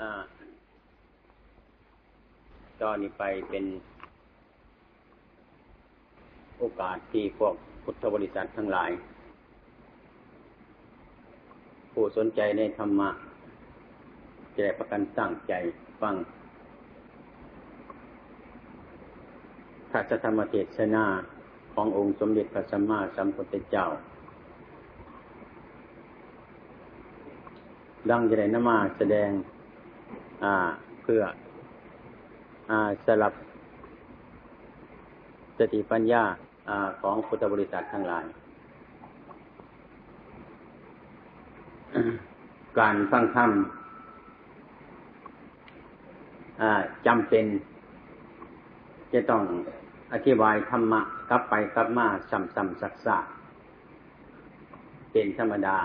อ่าตอนนี้ไปเป็นโอกาสที่พวกพุทธบริษัททั้งหลาย ผู้สนใจในธรรมะจะได้ประกันตั้งใจฟังพระธรรมเทศนาขององค์สมเด็จพระสัมมาสัมพุทธเจ้า ดังจะได้นมาแสดง เพื่ออสลับสติปัญญาอของพุทธบริษัททั้งหลาย การฟังธรรมจำเป็น จะต้องอธิบายธรรมะกลับไปกลับมาซ้ำๆซักๆเป็นธรรมดา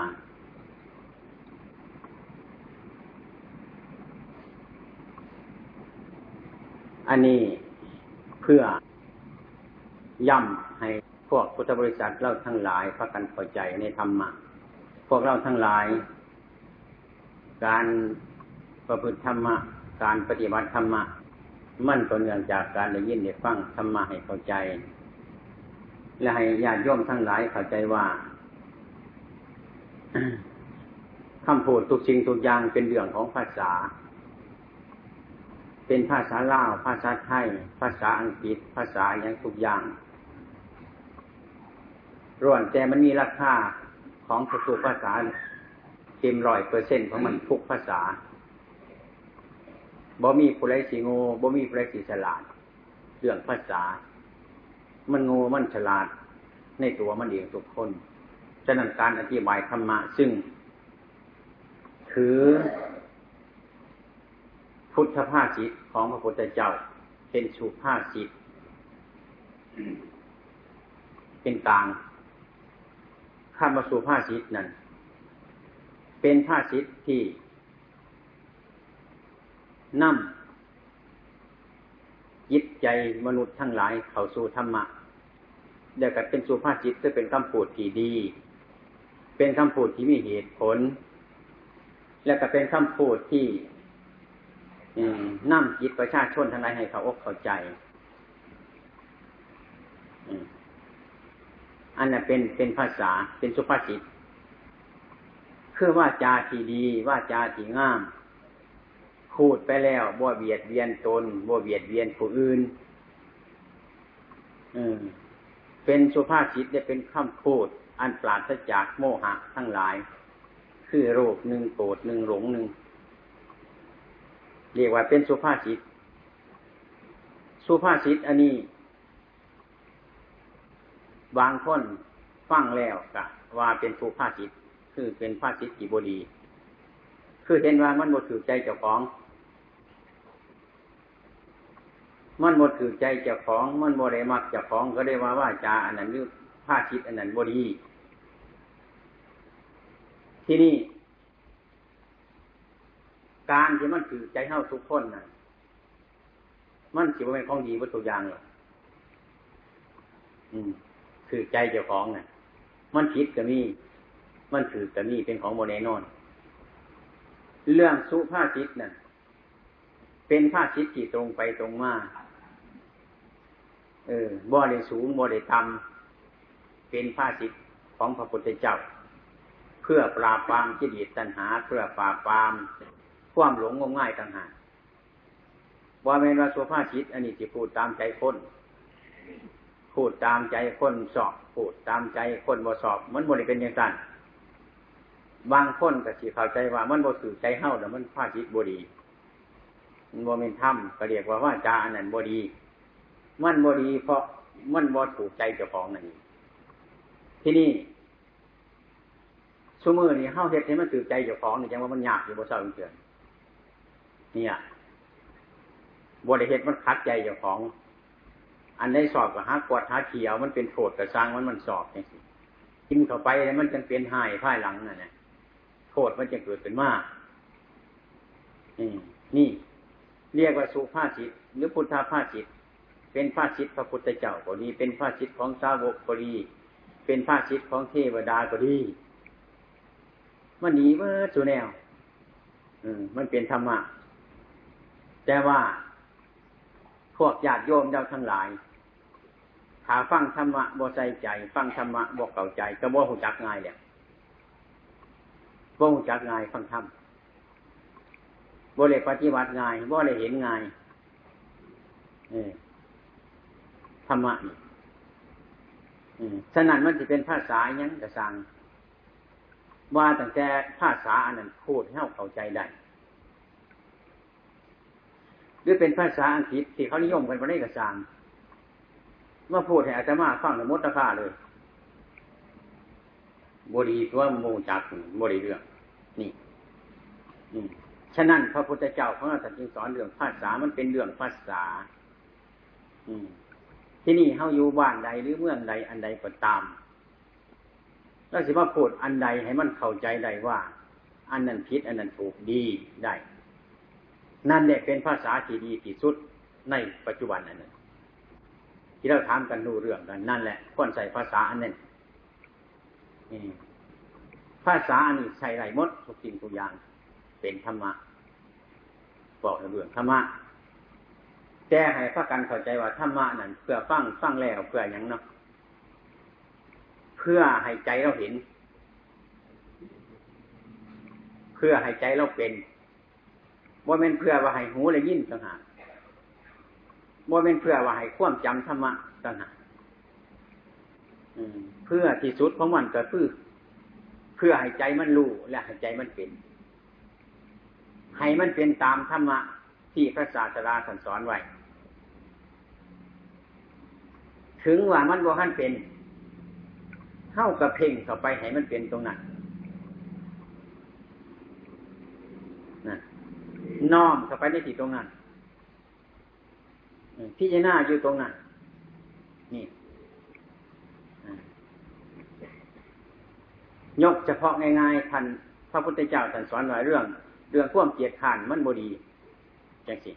อันนี้เพื่อย่ำให้พวกพุทธบริษัทเราทั้งหลายพากันพอใจในธรรมะพวกเราทั้งหลาย การประพฤติธรรมะการปฏิบัติธรรมะมั่นต้นเนื่องจากการได้ยินได้ฟังธรรมะให้เข้าใจ และให้ญาติโยมทั้งหลายเข้าใจว่าคำพูดทุกสิ่งทุกอย่างเป็นเรื่องของภาษา เป็นภาษาลาว ภาษาไทย ภาษาอังกฤษ ภาษาอย่างทุกอย่างร่วนแต่มันมีราคาของทุกภาษาเต็มร้อยเปอร์เซ็นต์ของมันทุกภาษาบ่มีผู้ไรสีงูบ่มีผู้ไรสีฉลาด เรื่องภาษา มันงูมันฉลาด ในตัวมันเองทุกคนฉะนั้นการอธิบายธรรมะซึ่ง ถือ พุทธภาษิตของพระพุทธเจ้า เป็นสุภาษิตเป็นกลางข้ามมาสู่ภาษิตนั้น เป็นภาษิตที่นำยิตใจมนุษย์ทั้งหลายเข้าสู่ธรรมะเดียวกับเป็นสุภาษิตจะเป็นคำพูดที่ดี เป็นคำพูดที่มีเหตุผล แล้วก็เป็นคำพูดที่ นั่มจิตประชาชนทั้งหลายให้เขาอกเข้าใจอันนั้นเป็นเป็นภาษาเป็นสุภาษิตคือว่าจาที่ดีว่าจาที่งาม พูดไปแล้วบ่เบียดเบียนตนบ่เบียดเบียนผู้อื่นเป็นสุภาษิตเนี่ยเป็นคำพูด อันปราศจากโมหะทั้งหลาย คือโรคหนึ่งโกรธหนึ่งหลงหนึ่ง เรียกว่าเป็นสุภาษิตสุภาษิตอันนี้ บางคนฟังแล้วกะว่าเป็นสุภาษิตคือเป็นภาษิตที่บดี คือเห็นว่ามันหมดถือใจเจ้าของ มันหมดถือใจเจ้าของ มันโมได้มักเจ้าของก็ได้ว่าว่าจาอันนั้นหรือภาษิตอันนั้นบดี ที่นี่ การที่มันถือใจเท่าทุกคนนะมันสิว่าเป็นของดีวัตถุยางหรออืมถือใจเจ้าของนะมันผิดก็มี มันถือก็มีเป็นของโมเนนอน เรื่องสุภาษิตนะ่ะ เป็นภาษิตที่ตรงไปตรงมาเออบ่ได้สูงบ่ได้ต่ำเป็นภาษิตของพระพุทธเจ้า เพื่อปราบปรามกิเลสตัณหา เพื่อปราบปราม ความหลงงมง่ายต่างหากว่าเมนว่าสุภาษิตอันนี้ที่พูดตามใจคนพูดตามใจคนสอบ พูดตามใจคนบ่สอบ มันบ่ได้เป็นอย่างนั้นบางคนก็สิเข้าใจว่ามันบ่สื่อใจเฮาแต่มันภาษิตบ่ดีมันบ่เป็นธรรมก็เรียกว่าว่าจาอันนั้นบ่ดี มันบ่ดี เพราะมันบ่ถูกใจเจ้าของนั่นที่นี่ชั่วมือนี่เฮาเฮ็ดให้มันตื่นใจเจ้าของนี่จังว่ามันยากอยู่บ่เศร้าเกิน เนี่ยบริเหตุมันคัดใจเจ้าของ อันได้สอบกับหากกวดหาเขียว มันเป็นโทษกับสร้างมันมันสอบนี่สิกินเข้าไปแล้วมันจะเป็นหายพ่ายหลังน่ะนะโทษมันจะเกิดเป็นมากนี่ เรียกว่าสุภาษิตหรือพุทธภาษิตเป็นภาษิตพระพุทธเจ้าก็ดี เป็นภาษิตของสาวกก็ดี เป็นภาษิตของเทวดาก็ดี มันดีเมื่อสุแนว อืม มันเป็นธรรมะ แต่ว่าพวกญาติโยมเจ้าทั้งหลายถ้าฟังธรรมะบ่ใจใจ ฟังธรรมะบ่เก่าใจก็บ่หูจักง่ายเนี่ยบ่หูจักง่ายฟังธรรมบ่เลยปฏิบัติง่ายบ่เลยเห็นง่ายอธรรมะนี่ฉะนั้นมันจะเป็นภาษายังกระสังว่าตั้งแต่ภาษาอันนั้นพูดให้เข้าใจได้ หรือเป็นภาษาอังกฤษที่เขานิยมกันมาได้กระสังว่าพูดให้อาตมาฟังในมดตะค่าเลยบรีตัวมูจักบรีเรื่องนี่ฉะนั้นพระพุทธเจ้าพระอาจารย์จึงสอนเรื่องภาษา มันเป็นเรื่องภาษา อืม ที่นี่เฮาอยู่บ้านใดหรือเมืองใดอันใดก็ตามแล้วสิว่าพูดอันใดให้มันเข้าใจได้ว่า อันนั้นผิดอันนั้นถูกดีได้ นั่นแหละเป็นภาษาที่ดีที่สุดในปัจจุบันอันนั้นที่เราถามกันรู้เรื่องกันนั่นแหละควรใส่ภาษาอันนั้นภาษาอันนี้ใส่ไรมดทุกสิ่งทุกอย่าง เป็นธรรมะบอกเรื่องธรรมะแต่ให้พระกันเข้าใจว่าธรรมะนั่นเพื่อฟังฟังแล้วเพื่ออย่างเนาะเพื่อให้ใจเราเห็น เพื่อให้ใจเราเป็น ว่าเป็นเพื่อว่าให้หูได้ยินต่างหากว่าเป็นเพื่อว่าให้ควมจำธรรมะต่างหากเพื่อที่สุดของมันก็คือเพื่อให้ใจมันรู้และให้ใจมันเป็น ให้มันเป็นตามธรรมะที่พระศาสดาสอนไว้ ถึงว่ามันบ่ขั้นเป็นเข้ากับเพ่งเข้าไปให้มันเป็นตรงนั้นนะ น้อมเข้าไปในที่ตรงนั้นพิจารณาอยู่ตรงนั้นนี่ยกเฉพาะง่ายๆท่านพระพุทธเจ้าท่านสอนหลายเรื่อง เรื่องข่วมเกียรติขานมันบดีจังสิ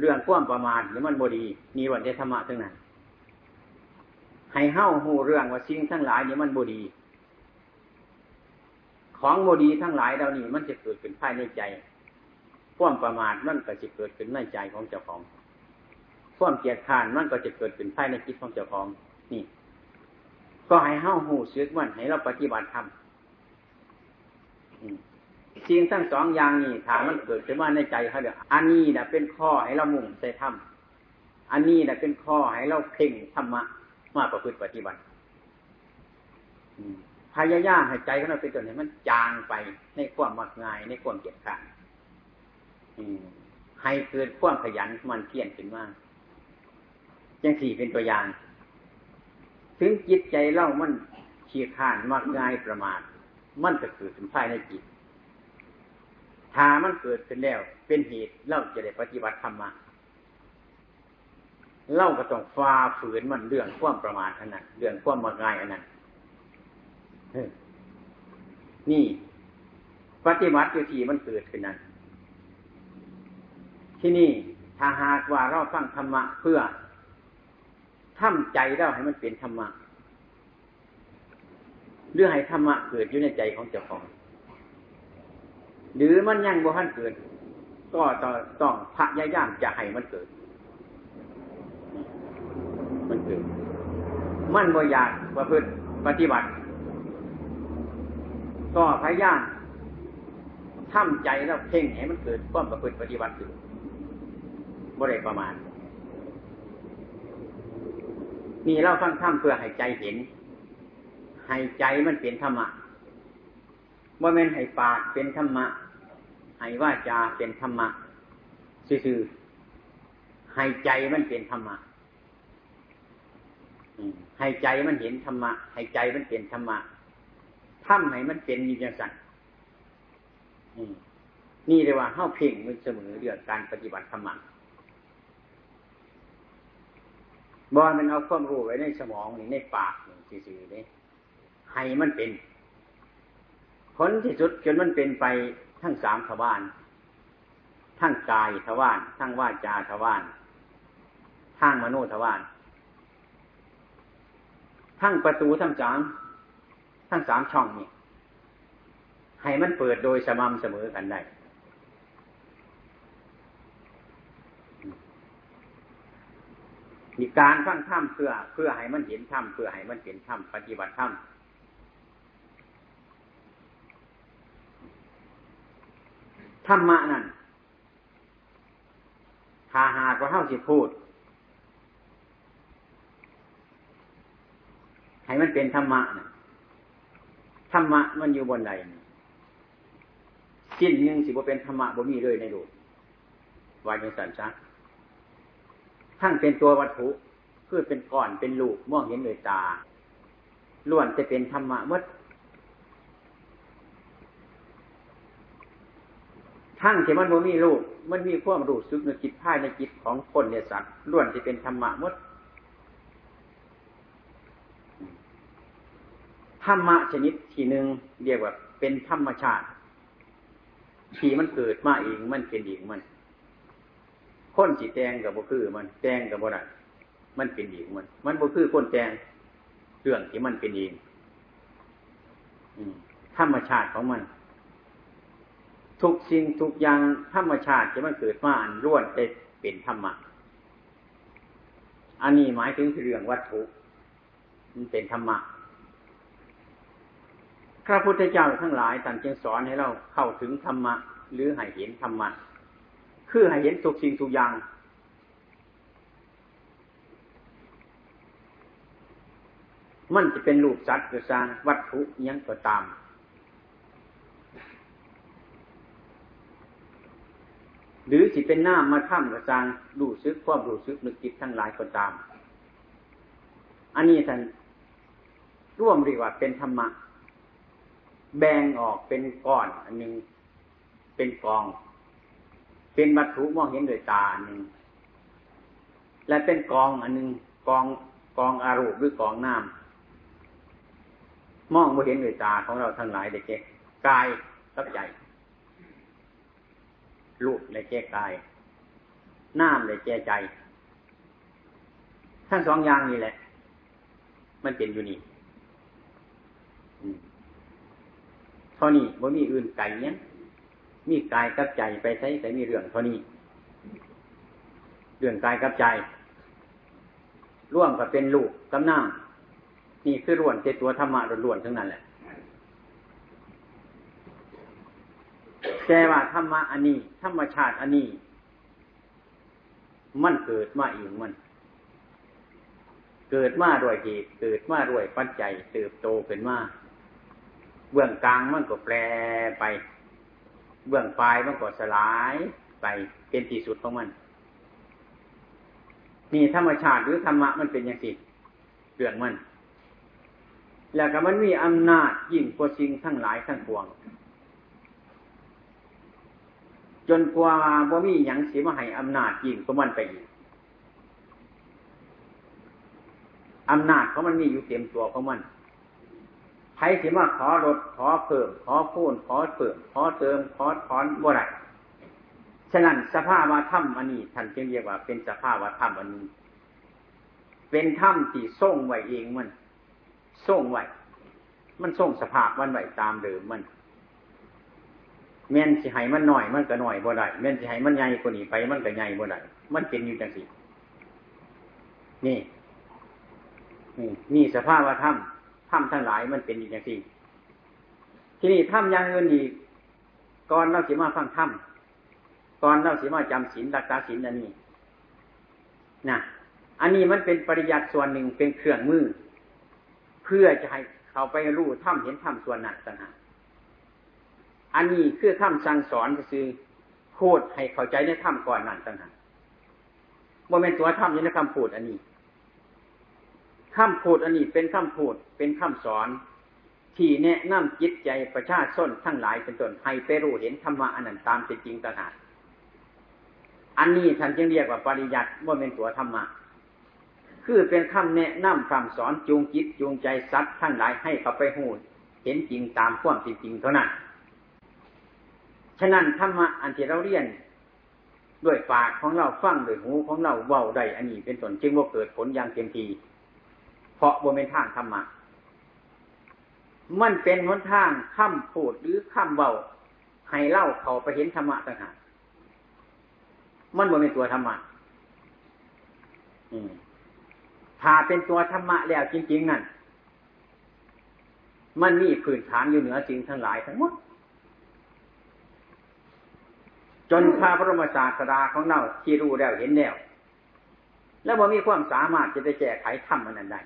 เรื่องข่วมประมาทหรือมันบดีมีวันเดธรรมะทั้งนั้นให้เฮ้าหูเรื่องว่าสิ่งทั้งหลายนี่มันบดี ของบดีทั้งหลายเรานี่มันจะเกิดขึ้นภายในใจ ข่วมประมาทมันก็จะเกิดขึ้นในใจของเจ้าของข่วมเกียดขานมันก็จะเกิดขึ้นภายในจิตของเจ้าของ นี่ ก็ให้เฮ้าหูซึกมันให้เราปฏิบัติธรรมสิ่งทั้งสองอย่างนี้ถามมันเกิดขึ้นมาในใจเขาเดี๋ยวอันนี้นะเป็นข้อให้เรามุ่งใส่ธรรมอันนี้นะเป็นข้อให้เราเพ่งธรรมะมาประพฤติปฏิบัติพยายามให้ใจของเราเป็นตัวนี้มันจางไปในความมักง่ายในความเกียดข้าน ให้เกิดความขยันมันเพียรขึ้นมากยังสี่เป็นตัวอย่าง ถึงจิตใจเล่ามันเขียขานมักง่ายประมาท มันจะเกิดขึ้นภายในจิต ถ้ามันเกิดขึ้นแล้ว เป็นเหตุเล่าจะได้ปฏิบัติธรรมะเล่าก็ต้องฟ้าฝืนมันเรื่องความประมาทอันนั้นเรื่องความมาง่ายอันนั้นนี่ ปฏิบัติอยู่ที่มันเกิดขึ้นนั้น ที่นี่ถ้าหากว่าเราฟังธรรมะเพื่อทำใจเราให้มันเป็นธรรมะเรื่อให้ธรรมะเกิดอยู่ในใจของเจ้าของ หรือมันยังบ่ทันเกิด ก็ต้องต้องพยายามจะให้มันเกิด มันเกิด มันบ่อยากประพฤติปฏิบัติ ก็พยายามทำใจแล้วเพ่งให้มันเกิดความประพฤติปฏิบัติขึ้น บ่ได้ประมาณ นี่เราฟังธรรมเพื่อให้ใจเห็น ให้ใจมันเป็นธรรมะว่าแม่นให้ปากเป็นธรรมะ ให้ว่าจาเป็นธรรมะซื่อให้ใจมันเป็นธรรมะให้ใจมันเห็นธรรมะ ให้ใจมันเป็นธรรมะทำให้มันเป็นอยู่อย่างสั่นนี่เรียว่าเข้าเพ่งมันเสมอเรื่องการปฏิบัติธรรมะ บอลมันเอาความรู้ไว้ในสมองนี่ในปากนี่ซื่อๆนี่ให้มันเป็น ผลที่สุดจนมันเป็นไปทั้งสามทวารทั้งกายทวารทั้งวาจาทวารทั้งมโนทวารทั้งประตูทั้งสามทั้งสามช่องนี่ให้มันเปิดโดยสม่ำเสมอกันได้ มีการฟังธรรมเพื่อ เพื่อให้มันเห็นธรรมเพื่อให้มันเป็นธรรมปฏิบัติธรรมธรรมะนั่นถ้าหากว่าเท่าสิพูด ให้มันเป็นธรรมะนะธรรมะมันอยู่บนใดสิ้นหนึ่งสิบ่เป็นธรรมะบ่มีเลยในโลกวายเป็นสันชะ ทั้งเป็นตัววัตถุคือเป็นก้อนเป็นลูกมองเห็นด้วยตาล้วนจะเป็นธรรมะมดทั้งที่มันมีลูกมันมีความรู้สึกในจิตภายในจิตของคนในสัตว์ล้วนจะเป็นธรรมะมดธรรมะชนิดที่หนึ่งเรียกว่าเป็นธรรมชาติที่มันเกิดมาเองมันเป็นเองมัน คนสีแดงกับบุคือ มันแดงกับบุได้มันเป็นเองมัน มันบุคือคนแดงเรื่องที่มันเป็นเองธรรมชาติของมัน ทุกสิ่งทุกอย่างธรรมชาติที่มันเกิดมาอันล้วนแต่เป็นธรรมะอันนี้หมายถึงเรื่องวัตถุมันเป็นธรรมะพระพุทธเจ้าทั้งหลายท่านจึงสอนให้เราเข้าถึงธรรมะหรือให้เห็นธรรมะ คือให้เห็นทุกสิ่งทุกอย่าง มันจะเป็นรูปสัตว์หรือสางวัตถุยังก็ตาม หรือสิเป็นหน้ามาถ้ำกระจางดูซึกความดูซึกนึกจิตทั้งหลายก็ตาม อันนี้ท่านร่วมเรียกว่าเป็นธรรมะ แบ่งออกเป็นก้อน อันหนึ่งเป็นกอง เป็นวัตถุมองเห็นด้วยตาหนึ่งและเป็นกองอันหนึ่งกองกองอารูปหรือกองน้ำมองไม่เห็นด้วยตาของเราทั้งหลายเด็กกายกับใจรูปในแก่กาย น้ำในแก่ใจ ทั้งสองอย่างนี่แหละ มันเป็นอยู่นี่เท่านี้ว่มีอื่นไก่เนี้ย มีกายกับใจไปใช้แต่มีเรื่องเท่านี้ เรื่องกายกับใจ ร่วมกับเป็นลูกกำน้ำนี่คือร่วนเจตัวธรรมะล้วนทั้งนั้นแหละแต่ว่าธรรมะอันนี้ ธรรมชาติอันนี้ มันเกิดมาเองมัน เกิดมาด้วยเหตุเกิดมาด้วยปัจจัยเติบโตขึ้นมาเบื้องกลางมันก็แปรไป เบื้องปลายมันก็สลายไปเป็นที่สุดของมัน นี่ธรรมชาติหรือธรรมะมันเป็นอย่างสิเรื่องมัน แล้วก็มันมีอำนาจยิ่งกว่าสิ่งทั้งหลายทั้งปวง จนกว่าบ่มีอย่างสีมาให้อำนาจยิ่งกว่ามันไปอีกอำนาจเของมันมีอยู่เต็มตัวของมัน รที่มาขอลดขอเพิ่ม ขอพูนขอเพิ่มขอเติมขอถอนบ่ไรฉะนั้นสภาวะธรรมอันนี้ท่านจึงเรียกว่า เป็นสภาวะธรรมอันนี้ เป็นธรรมที่ส่งไว้เองมันส่งไว้มันส่งสภาพมันไว้ตามเดิมมันแม่นสิให้มันหน่อยมันก็หน่อยบ่ได้แม่นสิให้มันใหญ่กว่านี้ไปมันก็ใหญ่บ่ได้มันเป็นอยู่จังสินี่นี่นี่สภาวะธรรม ถ้ำทั้งหลายมันเป็นอย่างที่ที่นี่ถ้ำยังเงินอีกก่อนเราสีมาฟังถ้ำก่อนเราสีมาจำศีลรักษาศีลอันนี้นะอันนี้มันเป็นปริยัติส่วนหนึ่งเป็นเครื่องมือ เพื่อจะให้เขาไปรู้ถ้ำเห็นถ้ำส่วนหนั้นต่างหากอันนี้คือถ้ำสั่งสอนก็คือพูดให้เข้าใจในถ้ำก่อนนั้นต่างหากโมเมนตัวถ้ำอยู่ในคำพูดอันนี้ คำพูดอันนี้เป็นคำพูดเป็นคำสอน ที่แนะนำจิตใจประชาชนทั้งหลายเป็นต้นให้ไปรู้เห็นธรรมะอันนั้นตามเป็นจริงต่างหากอันนี้ท่านจึงเรียกว่าปริยัติว่าเป็นตัวธรรมะคือเป็นคำแนะนำคำสอนจูงจิตจูงใจสัตว์ทั้งหลายให้เขาไปหูเห็นจริงตามความจริงเท่านั้นฉะนั้นธรรมะอันที่เราเรียนด้วยปากของเราฟังด้วยหูของเราเว้าได้อันนี้เป็นต้นจึงว่าเกิดผลอย่างเต็มที เพราะบนเป็นทางธรรมะมันเป็นหนทางค้ำพูดหรือค้ำเบาให้เล่าเขาไปเห็นธรรมะต่างหากมันบนเป็นตัวธรรมะถ้าเป็นตัวธรรมะแล้วจริงๆนั่นมันมีพื้นฐานอยู่เหนือสิ่งทั้งหลายทั้งหมดจนพระบรมศาสดาของเราที่รู้แล้วเห็นแล้ว แล้วว่ามีความสามารถจะได้แก้ไขธรรมมันนั้นได้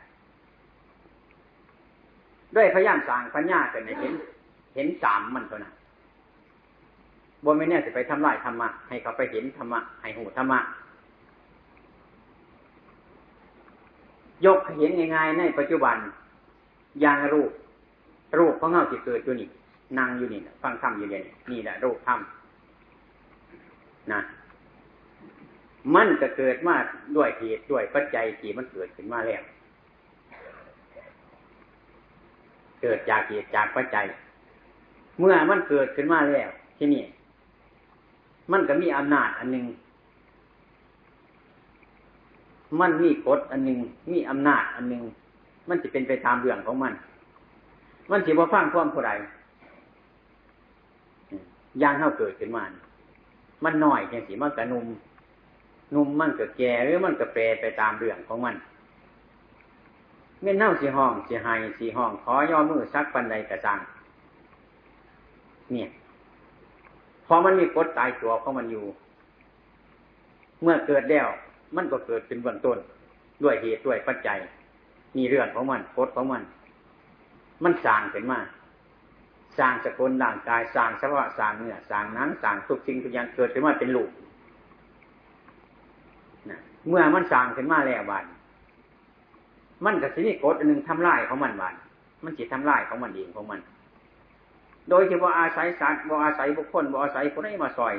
ด้วยพยายามสร้างปัญญากันในเห็น เห็นสามมันเท่านั้นบนไม่แน่จะไปทำลายธรรมะให้เขาไปเห็นธรรมะให้หูธรรมะยกเห็นง่ายๆในปัจจุบันอย่างรูป รูปของเงาที่เกิดอยู่นี่นั่งอยู่นี่ฟังธรรมอยู่นี่นี่แหละรูปธรรมนะมันจะเกิดมาด้วยเหตุด้วยปัจจัยที่มันเกิดขึ้นมาแล้ว เกิดจากเหตุจากปัจจัย เมื่อมันเกิดขึ้นมาแล้วที่นี่ มันก็มีอำนาจอันหนึ่งมันมีกฎอันหนึ่งมีอำนาจอันหนึ่งมันจะเป็นไปตามเรื่องของมัน มันสิบ่ฟังความผู้ใดย่างเท่าเกิดขึ้นมา มันน้อยจังสิมันกระนุ่มนุ่มมันก็แก่หรือมันก็แปรไปตามเรื่องของมัน เมื่อเน่าสีห้องสีหายสีห้อง ขอย่อมือซักปันใดกระจังเนี่ยพอมันมีกฎตายตัวของมันอยู่ เมื่อเกิดแล้วมันก็เกิดเป็นเบื้องต้น ด้วยเหตุด้วยปัจจัย มีเรื่องของมันกฎของมัน มันสร้างขึ้นมาสร้างสกุลร่างกายสร้างสภาวะสร้างเนื้อสร้างนังสร้างทุกสิ่งทุกอย่างเกิดขึ้นมาเป็นลูกนะเมื่อมันสร้างขึ้นมาแล้ววัน มันกับสินีกฎอันหนึ่งทำลายของมันวันมันจิตทำลายของมันเองของมัน โดยที่ว่าอาศัยสัตว์ว่าอาศัยบุคคลว่าอาศัยคนให้มาซอย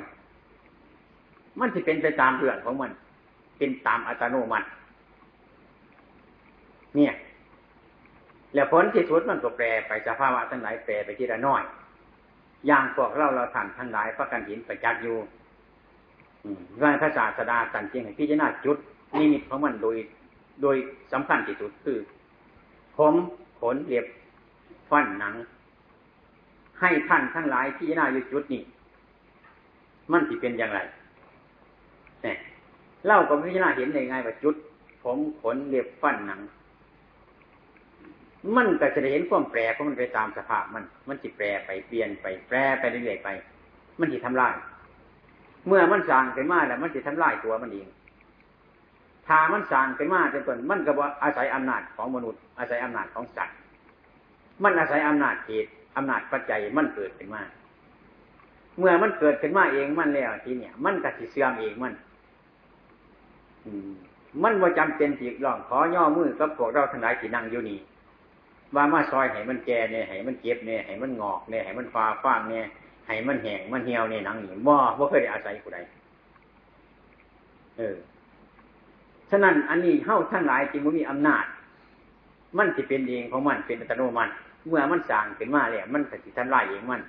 มันจะเป็นไปตามเรื่องของมัน เป็นตามอัตโนมัติ เนี่ย แล้วผลที่สุดมันก็แปรไปสภาวะทั้งหลายแปรไปทีละน้อย อย่างพวกเราเราท่านทั้งหลายพระกันหินไปจักอยู่ว่าพระศาสดาสันจริงให้พิจารณาจุดนิมิตของมันโดย โดยสำคัญที่สุดคือ ผมขนเล็บฟันหนัง ให้ท่านทั้งหลายพิจารณาอยู่จุดนี้ มันจะเป็นอย่างไรเนี่ยเล่าก็พิจารณาเห็นได้ไงว่าจุด ผมขนเล็บฟันหนัง มันก็จะได้เห็นความแปรของมันไปตามสภาพมัน มันจิแปรไปเปลี่ยนไปแปรไปเรื่อยๆไป มันจิทำลาย เมื่อมันสร้างขึ้นมาแล้ว มันจิทำลายตัวมันเอง ถ้ามันสร้างขึ้นมาจนต้นมันก็ว่าอาศัยอำนาจของมนุษย์ อาศัยอำนาจของสัตว์มันอาศัยอำนาจเหตุอำนาจปัจจัยมันเกิดขึ้นมา เมื่อมันเกิดขึ้นมาเองมันแล้วทีเนี่ย มันก็สิเสื่อมเองมัน อืมมันว่าจำเป็นที่ร้องขอย่อมือกับพวกเราทั้งหลายที่นั่งอยู่นี่ว่ามาซอยให้มันแก่เนี่ยให้มันเก็บเนี่ยให้มันงอกเนี่ยให้มันฟ้าฟ้างเนี่ยให้มันแห้งมันเหี่ยวเนี่ยหนังนี่บ่บ่เคยได้อาศัยผู้ใดเออ ฉะนั้นอันนี้เฮ้าทั้งหลายจึงมันมีอำนาจ มันจะเป็นเองของมันเป็นอัตโนมัติ เมื่อมันสั่งขึ้นมาแล้วมันจะทำลายเองมัน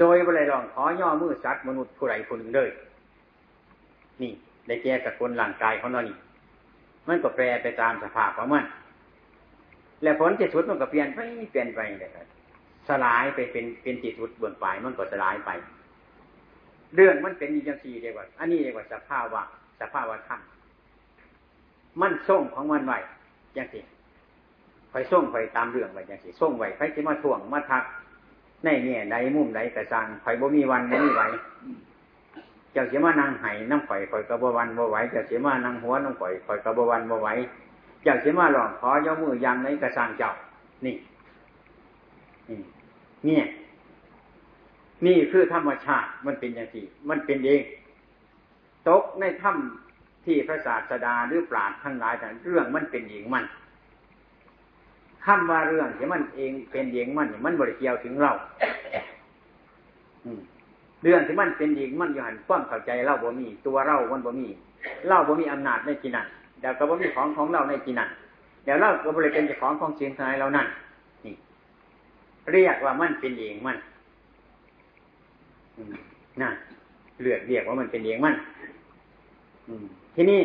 โดยบริรองขอย่อมือสัตว์มนุษย์ผู้ใดคนหนึ่งเลยนี่ได้แก่สกุลร่างกายของเรานี่มันก็แปรไปตามสภาพของมัน แล้วผลที่สุดมันก็เปลี่ยนไปเปลี่ยนไปเลยครับสลายไปเป็นเป็นจิตสุดเบื้องปลายมันก็สลายไป เรื่องมันเป็นอย่างสี่เรียกว่า อันนี้เรียกว่าสภาวะสภาวะธรรม มันส่งของมันไว้อย่างสี่คอยส่งไปตามเรื่องไว้อย่างสี่ส่งไว้ใครจะมาถ่วงมาทักในเนี่ยใดมุมใดกระซังคอยบ่มีวันบ่มีไหวเจ้าเสียมานั่งไห้น้ำข่อยข่อยกระบวันบ่ไหวเจ้าเสียมานั่งหัวน้ำข่อยข่อยกระบวันบ่ไหวเจ้าเสียมาหลอกขอย่อมือยังในกระสังเจ้านี่นี่เนี่ยนี่คือธรรมชาติมันเป็นอย่างที่มันเป็นเอง ตกในถ้ำ ที่พระศาสดาหรือปราดทั้งหลายแต่เรื่องมันเป็นเองมันคำว่าเรื่องที่มันเองเป็นเองมันมันบริเกี่ยวถึงเราเรื่องที่มันเป็นเองมันอยู่หันความเข้าใจเล่าบ่มี ตัวเล่ามันบ่มีเล่าบ่มีอำนาจในที่นั้นเดี๋ยวก็ว่มีของของเราในที่นั่นเดี๋ยวเราก็บริเป็นเจ้าของของเสียงทนายเรานั่นนี่ เรียกว่ามันเป็นเองมันน่ะเลือกเรียกว่ามันเป็นเองมัน ทีนี้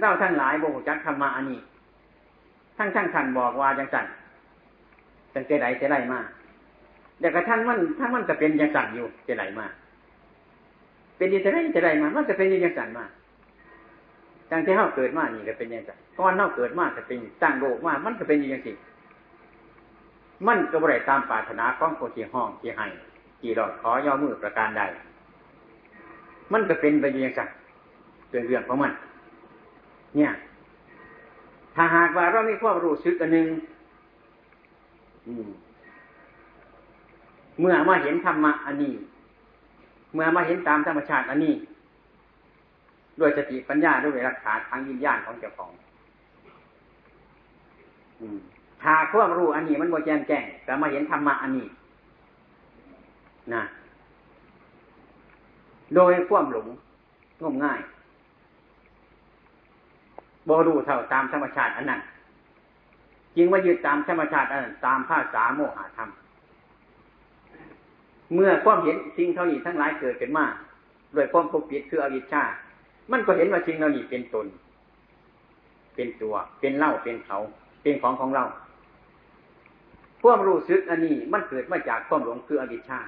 เราทั้งหลายบุจักธรรมะอันนี้ ทั้งทั้งท่านบอกว่าจังสันจังเจไดเจไรมาเดี๋ยวกระทั่งมันทั้งมันจะเป็นจังสันอยู่เจไรมาเป็นยังไงจะไรมามันจะเป็นยังสันมาจังที่เขาเกิดมานี่ก็เป็นอย่างไรก้อนเขาเกิดมาก็เป็นตั้งโลกมามันก็เป็นอย่างนี้มันก็บริตามปรารถนาของคนที่ห้องที่ให้ที่รอดขอย่อมือประการใดมันก็เป็นไปอย่างไร เป็นเรื่องของมัน เนี่ย ถ้าหากว่าเราไม่ความรู้สึกอันหนึ่งเมื่อมาเห็นธรรมะอันนี้ เมื่อมาเห็นตามธรรมชาติอันนี้ ด้วยสติปัญญาด้วยหลักฐานทางยินญาณของเจ้าของถ้าความรู้อันนี้มันโมแจงแจ้งแต่มาเห็นธรรมะอันนี้นะโดยความหลงงมง่าย บรู้เท่าตามธรรมชาติอันนั้นจึงว่ายึดตามธรรมชาติอันนั้นตามภาษาโมหะธรรม เมื่อความเห็นสิ่งเท่านี้ทั้งหลายเกิดขึ้นมาโดยความปกปิดคืออวิชชา มันก็เห็นว่าสิ่งเหล่านี้เป็นตน เป็นตัว เป็นเล่า เป็นเขา เป็นของของเรา ความรู้สึกอันนี้มันเกิดมาจากความหลงคืออวิชชา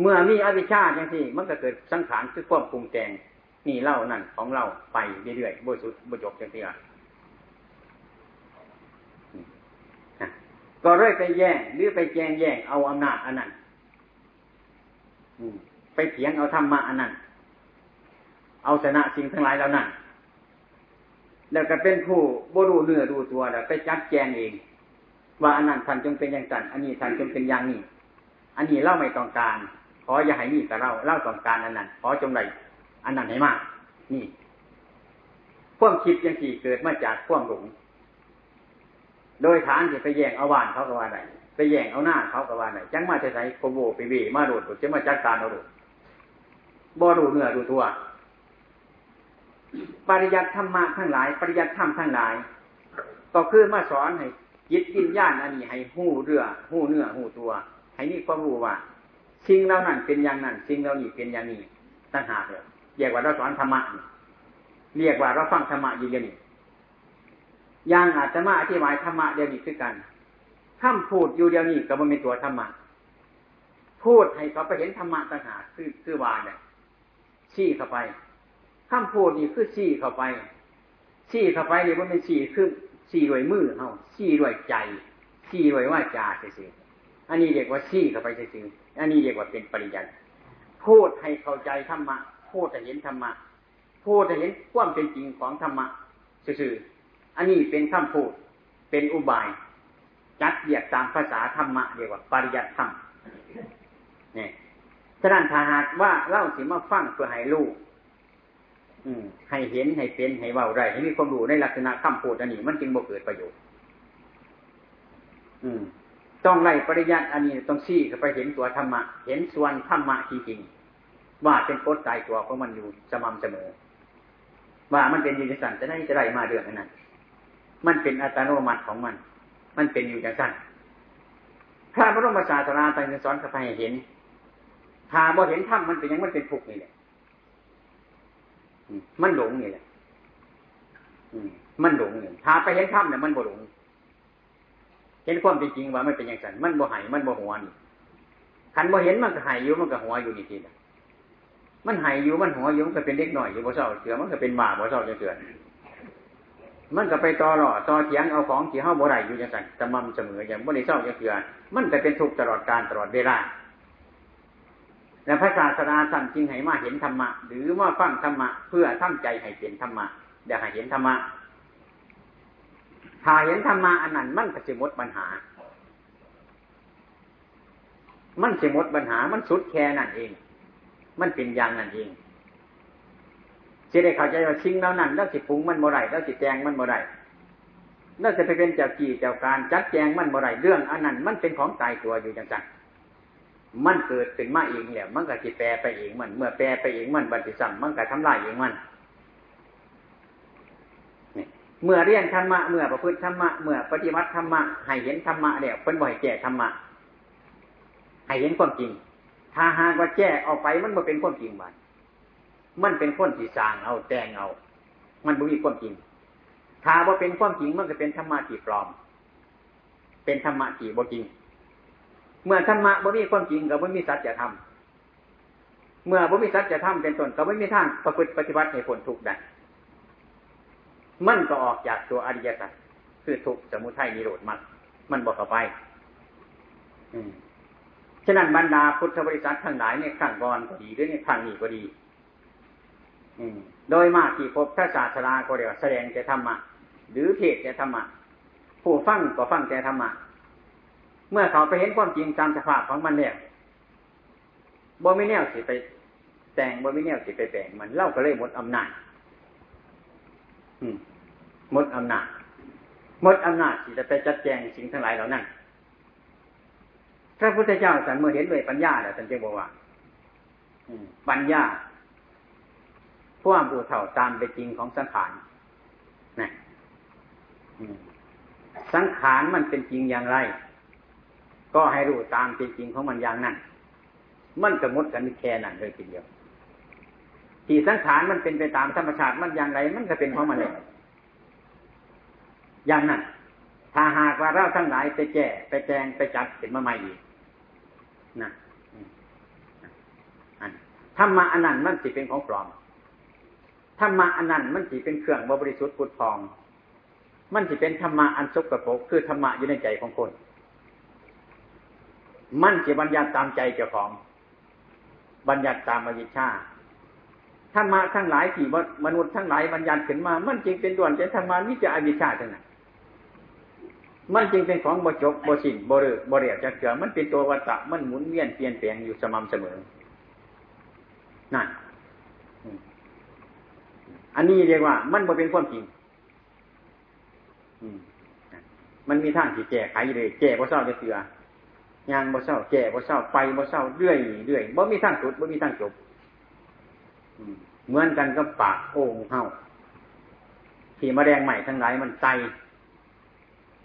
เมื่อมีอวิชชาอย่างที่มันก็เกิดสังขารคือความปรุงแต่งนี่เล่านั่นของเราไปเรื่อยๆบุสุบุจบจังที่อะก็เรื่อยไปแย่งหรือไปแจงแย่งเอาอำนาจอันนั้นไปเถียงเอาธรรมะอันนั้นเอาชนะสิ่งทั้งหลายแล้วนั่นแล้วก็เป็นผู้บรูเนื้อดูตัวแล้วไปจัดแจงเอง ว่าอันนั้นท่านจงเป็นอย่างนั้นอันนี้ท่านจงเป็นอย่างนี้ อันนี้เล่าไม่ต้องการ ออย่าให้มีกับเราเล่าต้องการอันนั้นขอจงไรอันนั้นให้มาก นี่ความคิดยังสี่เกิดมาจากความหลงโดยฐานที่ไปแย่งเอาวานเขาก็ว่าไหนไปแย่งเอาหน้าเขาก็ว่าไหนจังมาจะใส่โกโบไปเบมาโดดจะมาจัดการเอาโดดบ่ดูเนื้อดูตัว ปริยัติธรรมะทั้งหลาย ปริยัติธรรมทั้งหลาย ก็คือมาสอนให้ยิดยินญาณอันนี้ให้หู้เรือหู้เนื้อหู้ตัว ให้นี่ความรู้ว่า สิ่งเหล่านั้นเป็นอย่างนั้นสิ่งเหล่านี้เป็นอย่างนี้ตั้งหากเลยเรียกว่าเราสอนธรรมะเรียกว่าเราฟังธรรมะอยู่เดียวนี้อย่างอาจจะมาอธิบายธรรมะเดียวนี้คือกันถ้าพูดอยู่เดียวนี้ก็มันเป็นตัวธรรมะพูดให้เขาไปเห็นธรรมะต่างหากคือคือวาเนี่ยชี้เข้าไปถ้าพูดนี่คือชี้เข้าไป ชี้เข้าไปนี่มันเป็นชี้คือชี้ด้วยมือเฮาชี้ด้วยใจชี้ด้วยว่าจาเฉยๆอันนี้เรียกว่าชี้เข้าไปจริงๆอันนี้เรียกว่าเป็นปริยัติพูดให้เข้าใจธรรมะพูดให้เห็นธรรมะพูดให้เห็นความเป็นจริงของธรรมะซื่อๆอันนี้เป็นคำพูดเป็นอุบาย จัดเรียกตามภาษาธรรมะเรียกว่าปริยัติธรรมนี่ฉะนั้นถ้าหากว่าเล่าสิมาฟังเพื่อให้รู้ให้เห็นให้เป็นให้เว้าได้ให้มีความรู้ในลักษณะคำพูดอันนี้มันจึงบ่เกิดประโยชน์ อืม ต้องไล่ปริยัติอันนี้ต้องชี้ไปเห็นตัวธรรมะ เห็นส่วนธรรมะจริงๆว่าเป็นกฎตรตายตัวของมันอยู่สม่ำเสมอ ว่ามันเป็นยู่ในสันจะได้จะได้มาเรื่องนั้นมันเป็นอัตโนมัติของมัน มันเป็นอยู่อย่างนั้นพระบรมศาสดาตรัสสอนข้าพให้เห็นถ้าบ่เห็นธรรมมันเป็นยังมันเป็นทุกข์นี่แหละมันหลงนี่แหละมันหลงนี่ถ้าไปเห็นธรรมเนี่ยมันบ่หลง เห็นความเป็นจริงว่ามันเป็นอย่างนั้นมันบ่หายมันบ่หัวนี่ขันบ่เห็นมันก็หายอยู่มันก็หัวอยู่นี่ทีละมันหายอยู่มันหัวอยู่มันก็เป็นเล็กหน่อยอยู่บ่เศร้าเสือมันก็เป็นหมาบ่เศร้าจะเสือมันก็ไปต่อหล่อต่อเถียงเอาของที่เฮาบ่ได้อยู่อย่างนั้นจะมั่มเสมออย่างบ่ได้เศร้าจะเสือมันก็เป็นทุกข์ตลอดการตลอดเวลาและพระศาสดาท่านจึงให้มาเห็นธรรมะ หรือว่าฟังธรรมะ เพื่อทั้งใจให้เป็นธรรมะเดี๋ยวให้เห็นธรรมะ ถ้าเห็นธรรมะอันนั้นมันก็จะหมดปัญหา มันจะหมดปัญหา มันสุดแค่นั่นเอง มันเป็นอย่างนั่นเองจะได้เข้าใจว่าชิงแล้วนั่นแล้วสิปรุงมันโมไรแล้วสิแจงมันโมไรแล้วจะไปเป็นเจ้ากี่เจ้าการจัดแจงมันโมไรเรื่องอันนั้น มันเป็นของตายตัวอยู่จังจังมันเกิดขึ้นมาเองเนี่ยมันก็จะแปรไปเองมัน เมื่อแปรไปเองมันบัติสัมมันก็ทำลายเองมัน เมื่อเรียนธรรมะเมื่อประพฤติธรรมะเมื่อปฏิบัติธรรมะให้เห็นธรรมะเนี่ยเป็นบ่อยแก่ธรรมะให้เห็นความจริง ถ้าหากว่าแก้ออกไปมันบ่เป็นความจริงมันมันเป็นคนที่สร้างเอาแต่งเอา มันบ่มีความจริง ถ้าว่าเป็นความจริงมันก็เป็นธรรมะที่ปลอม เป็นธรรมะที่บ่จริง เมื่อธรรมะบ่มีความจริงกับบ่มีสัจธรรมเมื่อบ่มีสัจธรรมเป็นต้นก็ไม่มีทางประพฤติปฏิบัติให้ผลทุกข์ได้ มันก็ออกจากตัวอริยสัจคือทุกสมุทัยนิโรธมันมันบอกเข้าไปฉะนั้นบรรดาพุทธบริษัททั้งหลายเนี่ยขั้งก่อนก็ดีด้วยเนี่ยขั้งนี้ก็ดีโดยมากที่พบพระศาสดาก็เรียกแสดงแต่ธรรมะหรือเทศแต่ธรรมะผู้ฟังก็ฟังแต่ธรรมะเมื่อเขาไปเห็นความจริงตามสภาพของมันเนี่ยบ่ไม่แนวสิไป แต่งบ่ไม่แนวสิไปแบ่งมันเล่าก็เลยหมดอำนาจ หมดอำนาจหมดอำนาจที่จะไปจัดแจงสิ่งทั้งหลายเหล่านั้นพระพุทธเจ้าสันเมื่อเห็นด้วยปัญญาแล้วสันจะบอกว่าปัญญาพวกผู้เถ่าตามไปจริงของสังขารนะสังขารมันเป็นจริงอย่างไร ก็ให้รู้ตามเป็นจริงของมันอย่างนั้น มันสมมติกันแค่นั้นเลยทีเดียว ที่สังขารมันเป็นไปตามธรรมชาติมันอย่างไร มันก็เป็นของมันเลย อย่างนั้นถ้าหากว่าเราทั้งหลายไปแก้ไปแจงไปจัดเห็นมาใหม่อีกนะธรรมะอันนั้นมันสิเป็นของปลอมธรรมะอันนั้นมันสิเป็นเครื่องบริสุทธิ์พุทธอง มันสิเป็นธรรมะอันสกปรกคือธรรมะอยู่ในใจของคน มันสิบัญญัติตามใจเจ้าของ บัญญัติตามอวิชชาธรรมะทั้งหลายที่มนุษย์ทั้งหลายบัญญัติขึ้นมา มันจึงเป็นด่วนเป็นธรรมะวิจารอวิชชาทั้งนั้น มันจึงเป็นของบจบบสิ้นบริบเริยจะเกิดมันเป็นตัววัตะมันหมุนเวียนเปลี่ยนแปลงอยู่สม่ำเสมอนั่นอันนี้เรียกว่า มันบ่เป็นความจริงมันมีทางที่แก้ไขเลยแก้บ่เศร้าจะเสือยางบ่เศร้าแก้บ่เศร้าไปบ่เศร้าเรื่อยเรื่อยบ่มีทางสุดบ่มีทางจบเหมือนกันก็ปากโอ่งเห่าที่มาแดงใหม่ทั้งหลายมันไต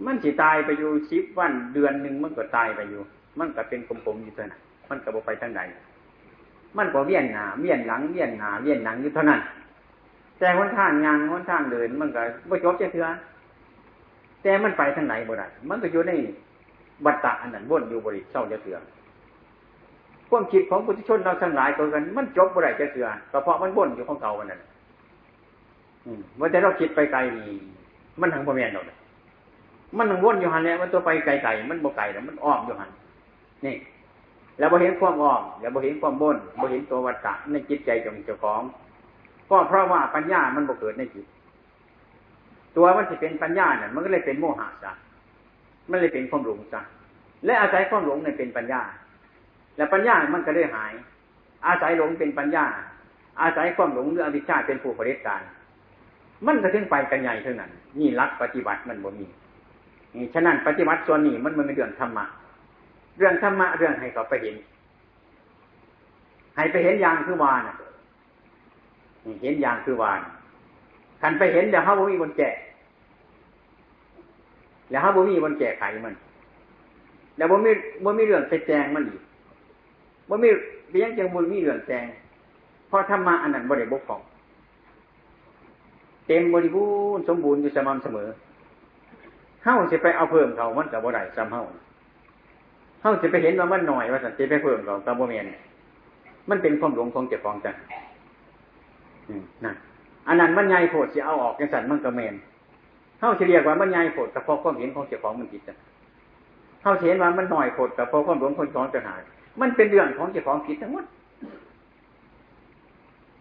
มันสิตายไปอยู่สิบวันเดือนหนึ่งมันก็ตายไปอยู่ มันก็เป็นกลมๆอยู่เท่านั้นมันก็บอไปทางไหนมันก็เวียนหนาเวียนหลังเวียนหนาเวียนหลังอยู่เท่านั้น แต่คนทางยางคนทางเดิน มันก็บ่จบจะเถื่อแต่มันไปทางไหนบ่ได้มันก็อยู่ในบัตตะอันนั้นวนอยู่บริเศร้าจะเถื่อความคิดของปุถุชนเราทั้งหลายตัวกัน มันจบบ่ได้จะเถื่อก็เพราะมันวนอยู่ของเก่าวันนั้นอืมว่าแต่เราคิดไปไกลนี่มันทางพ่อแม่เราเลย มันต้องวนอยู่หันเนี่ยมันตัวไปไกลๆมันบ่ไกลแล้วมันอ้อมอยู่หันนี่แล้วบ่เห็นความอ้อมแล้วบ่เห็นความบนบ่เห็นตัววัฏฏะในจิตใจของเจ้าของ ก็เพราะว่าปัญญามันบ่เกิดในจิต ตัวมันจะเป็นปัญญาเนี่ยมันก็เลยเป็นโมหะซะมันเลยเป็นความหลงซะและอาศัยความหลงเนี่ยเป็นปัญญา แล้วปัญญามันก็เลยหาย อาศัยหลงเป็นปัญญา อาศัยความหลงหรืออวิชชาเป็นผู้ผลิตการ มันก็ถึงไปกันใหญ่เท่านั้นนี่รักปฏิบัติมันบ่มี ฉะนั้นปฏิบัติส่วนนี้มันมันเป็นเรื่องธรรมะ เรื่องธรรมะเรื่องให้เขาไปเห็น ให้ไปเห็นอย่างคือวานเห็นอย่างคือวานขันไปเห็นเดี๋ยวเขาบ่มีบนแก่แล้วเขาบ่มีบนแก่ไขมันเดี๋ยวบ่มีบ่มีเรื่องไปแจงมันอีกบ่มีเพียงจังบุญมีเรื่องแจงเพราะธรรมะอันนั้นบริบกของ เต็มบริบูรณ์สมบูรณ์อยู่สม่ำเสมอ เฮาจะไปเอาเพิ่มเขามันกับบ่ได้ซ้ำเฮาเฮาจะไปเห็นว่ามันหน่อยว่าสันจะไปเพิ่มเขากับบ่เมียนมันเป็นความหลงของเจ้าของจังนั่นอันนั้นมันใหญ่โพดจะเอาออกจังสันมันก็เมนเฮาจะเรียกว่ามันใหญ่โพดกับพอความเห็นของเจ้าของมันผิดจังเฮาเห็นว่ามันหน่อยโพดกับพอความหลงของเจ้าของจะหายมันเป็นเรื่องของเจ้าของผิดทั้งหมด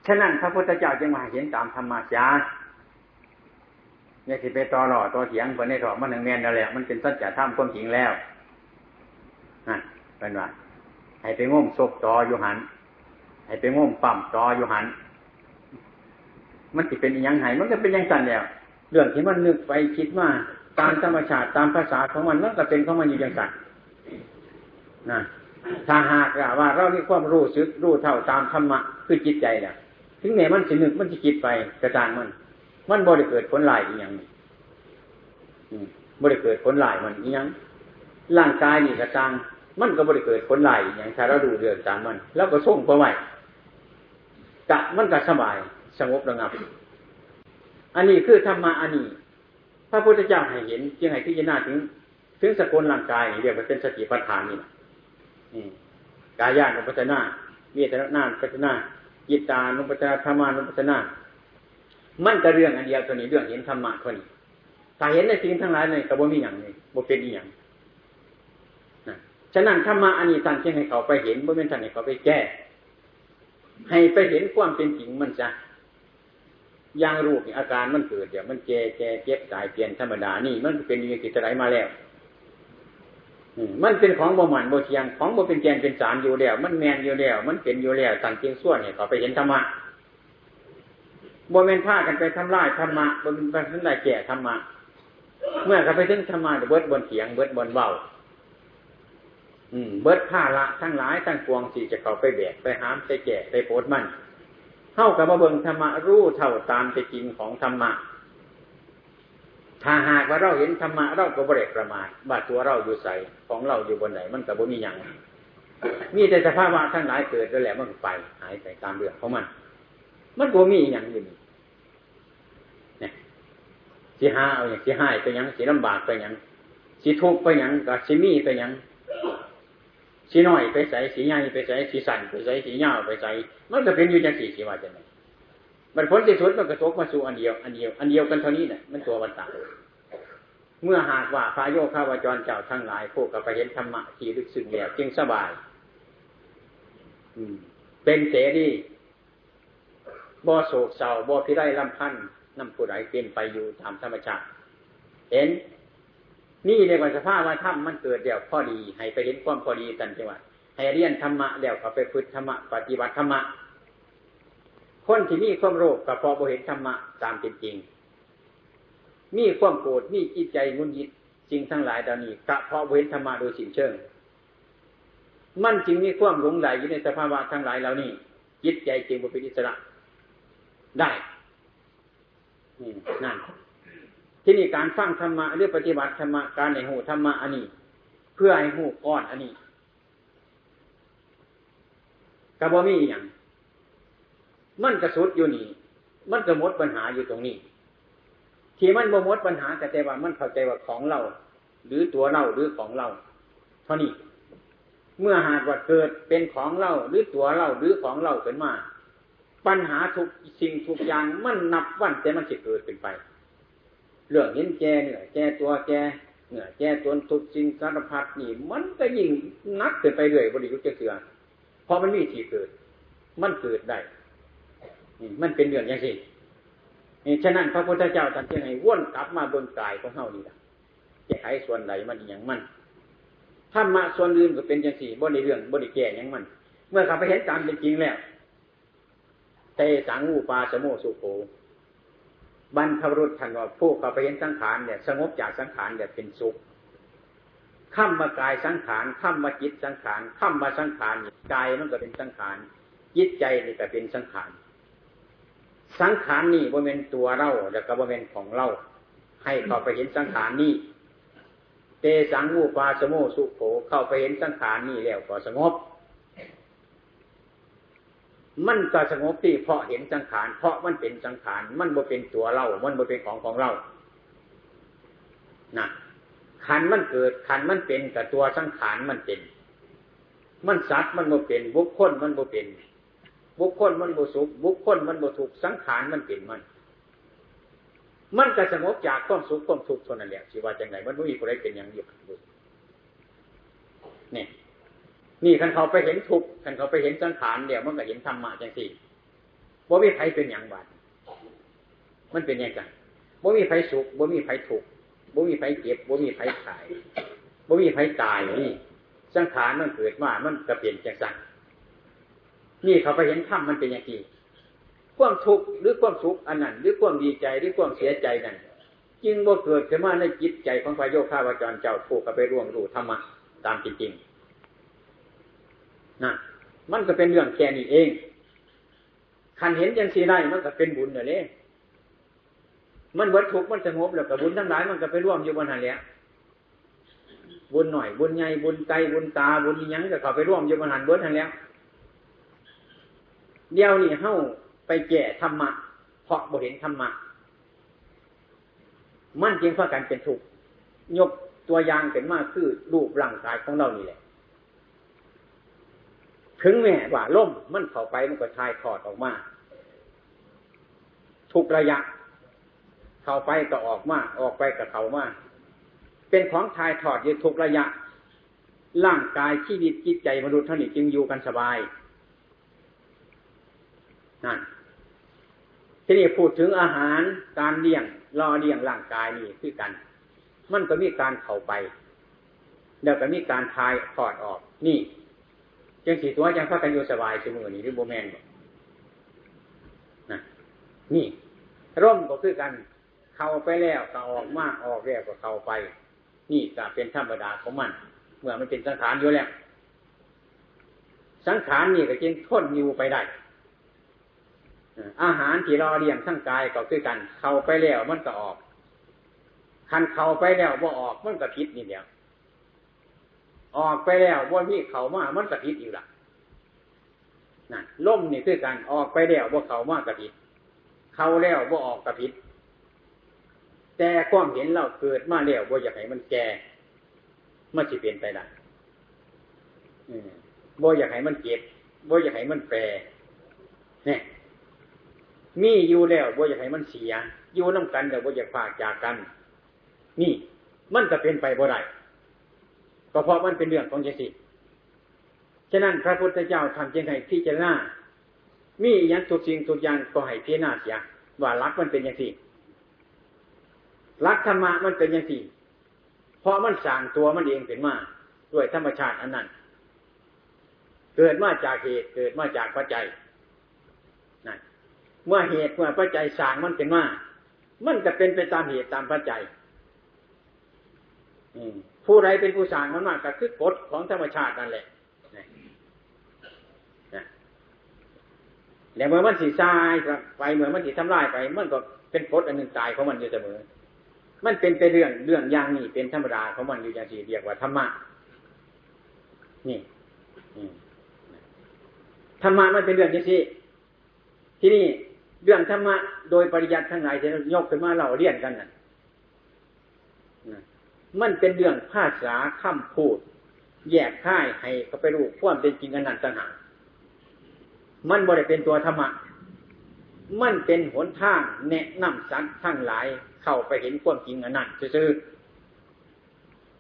ฉะนั้นพระพุทธเจ้าจึงมาเห็นตามธรรมชา เนี่ยสิไปต่อหล่อต่อเถียงคนในถอมันหนึ่งเมียนนั่นแหละมันเป็นสัจจะธรรมความจริงแล้วนั่นเป็นว่าให้ไปง่มศพต่ออยู่หันให้ไปง่มปั่มต่ออยู่หันมันสิเป็นยังไงมันก็เป็นยังสั่นแล้วเรื่องที่มันนึกไปคิดว่าตามธรรมชาติตามภาษาของมันมันก็เป็นของมันอยู่ยังสั่นนะถ้าหากว่าเรามีความรู้สึกรู้เท่าตามธรรมะคือจิตใจเนี่ยถึงแม้มันสินึกมันจะคิดไปกระจางมัน มันบริเกิดผลลายอีกอย่างบริเกิดผลลายมันอีกอย่างร่างกายนี่กระจังมันก็บริเกิดผลลายอย่างถ้าเราดูเรื่องตามมัน แล้วก็ส่งไปไว้กะมันก็สบายสงบระงับ อันนี้คือธรรมะอันนี้พระพุทธเจ้าให้เห็นจึงให้พิจารณาถึง ถึงสกุลร่างกายเรียกว่าเป็นสติปัฏฐานนี่กายาณุปัจนาเวทนาปัจนาจิตานุปัจนาธรรมานุปัจนา มันก็เรื่องอันเดียวตัวนี้เรื่องเห็นธรรมะตัวนี้ถ้าเห็นในสิ่งทั้งหลายในกระบวนมีอย่างนี้บ่เป็นอีหยังนะฉะนั้นธรรมะอันนี้ท่านจึงให้เขาไปเห็นบ่เป็นท่านให้เขาไปแก้ ให้ไปเห็นความเป็นจริงมันจะอย่างรูปอาการมันเกิดเดี๋ยวมันแก่แก่เจ็บตายเปลี่ยนธรรมดานี่มันเป็นอย่างที่ไหลมาแล้วมันเป็นของบ่หมันบ่เทียงของบ่เป็นแกนเป็นสารอยู่แล้ว มันแมนอยู่แล้ว มันเป็นอยู่แล้วต่างเพียงส่วนเนี่ยเขาไปเห็นธรรมะ บ่เป็นผ้ากันไปทำลายธรรมะบ่เป็นไปทำลายแก่ธรรมะเมื่อเขาไปถึงธรรมะเบิดบนเสียงเบิดบนเบาอืม เบิดผ้าละทั้งหลายทั้งปวงสี่จะเขาไปแบกไปหามไปแก่ไปโปดมันเข้ากับมาเบิ่งธรรมะรู้เท่าตามไปจริงของธรรมะถ้าหากว่าเราเห็นธรรมะเราก็บริประมาทบาตัวเราอยู่ใส่ของเราอยู่บนไหนมันกับบ่มีอย่างมีแต่สภาวะทั้งหลายเกิดแล้วแหละมันไป หายไปตามเรื่องของมัน มันบ่มีอย่างอยู่นี่เนี่ยสีหาเอาอย่างสีห้าไปยังสีลำบากไปยังสีทุกข์ไปยังกับสีมีไปยังสีน้อยไปใส่สีใหญ่ไปใส่สีสั่นไปใส่สีเงาไปใส่มันก็เป็นอยู่อย่างสีสีว่าจะไหนมันผลที่สุดมันกระทบมาสู่อันเดียว อันเดียว อันเดียวกันเท่านี้เนี่ยมันตัววันตาเมื่อหากว่าพระโยคาวจรเจ้าทั้งหลายพวกกับไปเห็นธรรมะที่ลึกซึ้งแล้วจึงสบาย อืม เป็นเสรี บ่โศกเศร้าบ่พิไรลำพันธ์นำผู้ใดเป็นไปอยู่ตามธรรมชาติ เห็น นี่ในวันสภาพว่าธรรมมันเกิดเดี่ยวพอดี ให้ไปเห็นความพอดีกันจังหวะให้เรียนธรรมะแล้วก็ไปฝึกธรรมะปฏิบัติธรรมะ คนที่มีความโรคกับพอบ่เห็นธรรมะตามเป็นจริง มีความโกรธมีจิตใจงุนยิดสิ่งทั้งหลายเหล่านี้กะเพาะเห็นธรรมะโดยสิ่งเชิง มันจึงมีความหลงไหลอยู่ในสภาวะทั้งหลายเหล่านี้จิตใจจึงบ่เป็นอิสระ ได้นั่นที่นี่การฟังธรรมะหรือปฏิบัติธรรมะการในหูธรรมะอันนี้ เพื่อให้หูก้อนอันนี้กระบอมีอย่างมันกระสุดอยู่นี่ มันกระมดปัญหาอยู่ตรงนี้ ที่มันบ่มดปัญหาแต่แต่ว่ามันเข้าใจว่าของเรา หรือตัวเราหรือของเรา เท่านี้เมื่อหากว่าเกิดเป็นของเราหรือตัวเราหรือของเราขึ้นมา ปัญหาทุกสิ่งทุกอย่างมันนับวันแต่มันจะเกิดเป็นไป เรื่องเห็นแกเหนื่อยแกตัวแกเหนื่อยแกตัวทุกสิ่งสารพัดนี่ มันก็ยิ่งนักเกินไปเรื่อยบริยุทธ์เสือเพราะมันมีที่เกิด มันเกิดได้มันเป็นเรื่องอย่างนี้ฉะนั้นพระพุทธเจ้าท่านจึงให้ว่นกลับมาบนกายของเฮานี่แหละจะไขส่วนไหนมันอย่างมันถ้ามาส่วนอื่นก็เป็นอย่างสี่บริเรื่องบริแก่อย่างมัน เมื่อเขาไปเห็นตามเป็นจริงแล้ว เตสังอูปาสโมสุโขบรรพบุรุษท่านว่าผู้เขาไปเห็นสังขารเนี่ย สงบจากสังขารเนี่ยเป็นสุขข้ามมากายสังขารข้ามมาจิตสังขารข้ามมาสังขารกายมันก็เป็นสังขารจิตใจนี่ก็เป็นสังขารสังขารนี่บ่เป็นตัวเราแล้วก็บ่เป็นของเรา ให้เข้าไปเห็นสังขารนี่เตสังวูปาสโมสุโขเข้าไปเห็นสังขารนี่แล้วก็สงบ มันก็สงบที่เพราะเห็นสังขาร เพราะมันเป็นสังขาร มันบ่เป็นตัวเรา มันบ่เป็นของของเรานะขันมันเกิดขันมันเป็นกับตัวสังขารมันเป็น มันสัตว์มันบ่เป็น บุคคลมันบ่เป็น บุคคลมันบุสุขบุคคลมันบุทุกสังขารมันเป็นมัน มันก็สงบจากความสุขความทุกข์เท่านั้นแหละชีว่าจังไงมันไม่มีอะไรเป็นอย่างเดียวนี่ นี่คันเขาไปเห็นทุกข์คันเขาไปเห็นสังขารเดี๋ยวมันก็เห็นธรรมะจังสี่บ่มีใครเป็นอย่างบาดมันเป็นย่างไรบ่มีใครสุขบ่มีใครทุกข์บ่มีใครเจ็บบ่มีใครขายบ่มีใครตายนี่สังขารมันเกิดมามันก็เปลี่ยนจังสั่งนี่เขาไปเห็นธรรมมันเป็นอย่างนี้ความทุกข์หรือความสุขอันนั้น หรือความดีใจหรือความเสียใจนั้นจึงบ่เกิดขึ้นมาในจิตใจของพระโยคาวาจรเจ้าผู้กับไปร่วงรู้ธรรมะตามจริงๆ นะมันก็เป็นเรื่องแค่นี้เองคันเห็นยังสีได้มันก็เป็นบุญเลยมันเบิดทุกมันสงบแล้วกับบุญทั้งหลายมันก็ไปร่วมอยู่บนหันแล้วบุญหน่อยบุญใหญ่บุญไกลบุญตาบุญยังก็เข้าไปร่วมอยู่บนหันเบิดหันแล้วเดี๋ยวนี้เฮ้าไปแก่ธรรมะเพราะบ่เห็นธรรมะมันจริงเพราะกันเป็นทุกข์ยกตัวอย่างเป็นมากคือรูปร่างกายของเรานี่แหละ ถึงแม้ว่าล่มมันเข้าไปมันก็ทายถอดออกมา ทุกระยะ เข้าไปก็ออกมา ออกไปก็เข้ามา เป็นของทายถอดอยู่ทุกระยะ ร่างกายชีวิตจิตใจมนุษย์เท่านี้จึงอยู่กันสบายนั่นทีนี้พูดถึงอาหารการเลี้ยงรอเลี้ยงร่างกายนี่คือกัน มันก็มีการเข้าไปเดี๋ยวก็มีการทายถอดออกนี่ จังสีตัวยังพักกันอยู่สบายเสมอนี่หรือโบแมนบอกนะนี่ร่มก็คือกัน เข้าไปแล้วก็ออกมาออกแล้วก็เข้าไป นี่ก็เป็นธรรมดาของมัน เมื่อมันเป็นสังขารอยู่แล้ว สังขารนี่ก็จึงทนอยู่ไปได้อาหารที่รอเลี้ยงทั้งกายก็คือกัน เข้าไปแล้วมันก็ออกคันเข้าไปแล้วบ่ออกมันก็พิษนี่เดียว ออกไปแล้วว่ามีเขามามันกระพิดอยู่ละนั่นล่มนี่คือการออกไปแล้วว่าเขามากระพิดเขาแล้วว่าออกกระพิดแต่ความเห็นเราเกิดมาแล้วว่าอยากให้มันแก่มันจะเปลี่ยนไปได้บ่อยากให้มันเก็บบ่อยากให้มันแปรเนี่ยมีอยู่แล้วบ่อยากให้มันเสีย อยู่น้ากันแต่บ่อยากฝากจากกัน นี่ มันก็เป็นไปบ่ได้ ก็เพราะมันเป็นเรื่องของเจสิฉะนั้นพระพุทธเจ้าทำยังไงพิจารณามีอย่างทุกสิ่งทุกอย่างก็ให้พิจารณาเสียว่ารักมันเป็นอย่างสี่รักธรรมะมันเป็นอย่างสี่เพราะมันสั่งตัวมันเองเป็นมาด้วยธรรมชาติอันนั้น เกิดมาจากเหตุเกิดมาจากปัจจัยนั่นเมื่อเหตุเมื่อปัจจัยสั่งมันเป็นมามันจะเป็นไปตามเหตุตามปัจจัย อืม ผู้ใดเป็นผู้สร้างมันมากก็คือกฎของธรรมชาตินั่นแหละแล้วเมื่อมันสีทรายไปเมื่อมันสีทำลายไป มันก็เป็นกฎอันหนึ่งตายของมันอยู่เสมอ มันเป็นไปเรื่องเรื่องอย่างนี้เป็นธรรมดาของมันอยู่อย่างสี่เรียกว่าธรรมะนี่ธรรมะมันเป็นเรื่องอย่างที่ที่นี่เรื่องธรรมะโดยปริยัติทั้งหลายที่ยกขึ้นมาเราเรียนกันน่ะ มันเป็นเรื่องภาษาคำพูด แยกค่ายให้ก็ไปรู้ความเป็นจริงอันนั้นต่างหากมันบริเป็นตัวธรรมะ มันเป็นหนทางแนะนำสัตว์ทั้งหลายเข้าไปเห็นความจริงอันนั้นซื่อ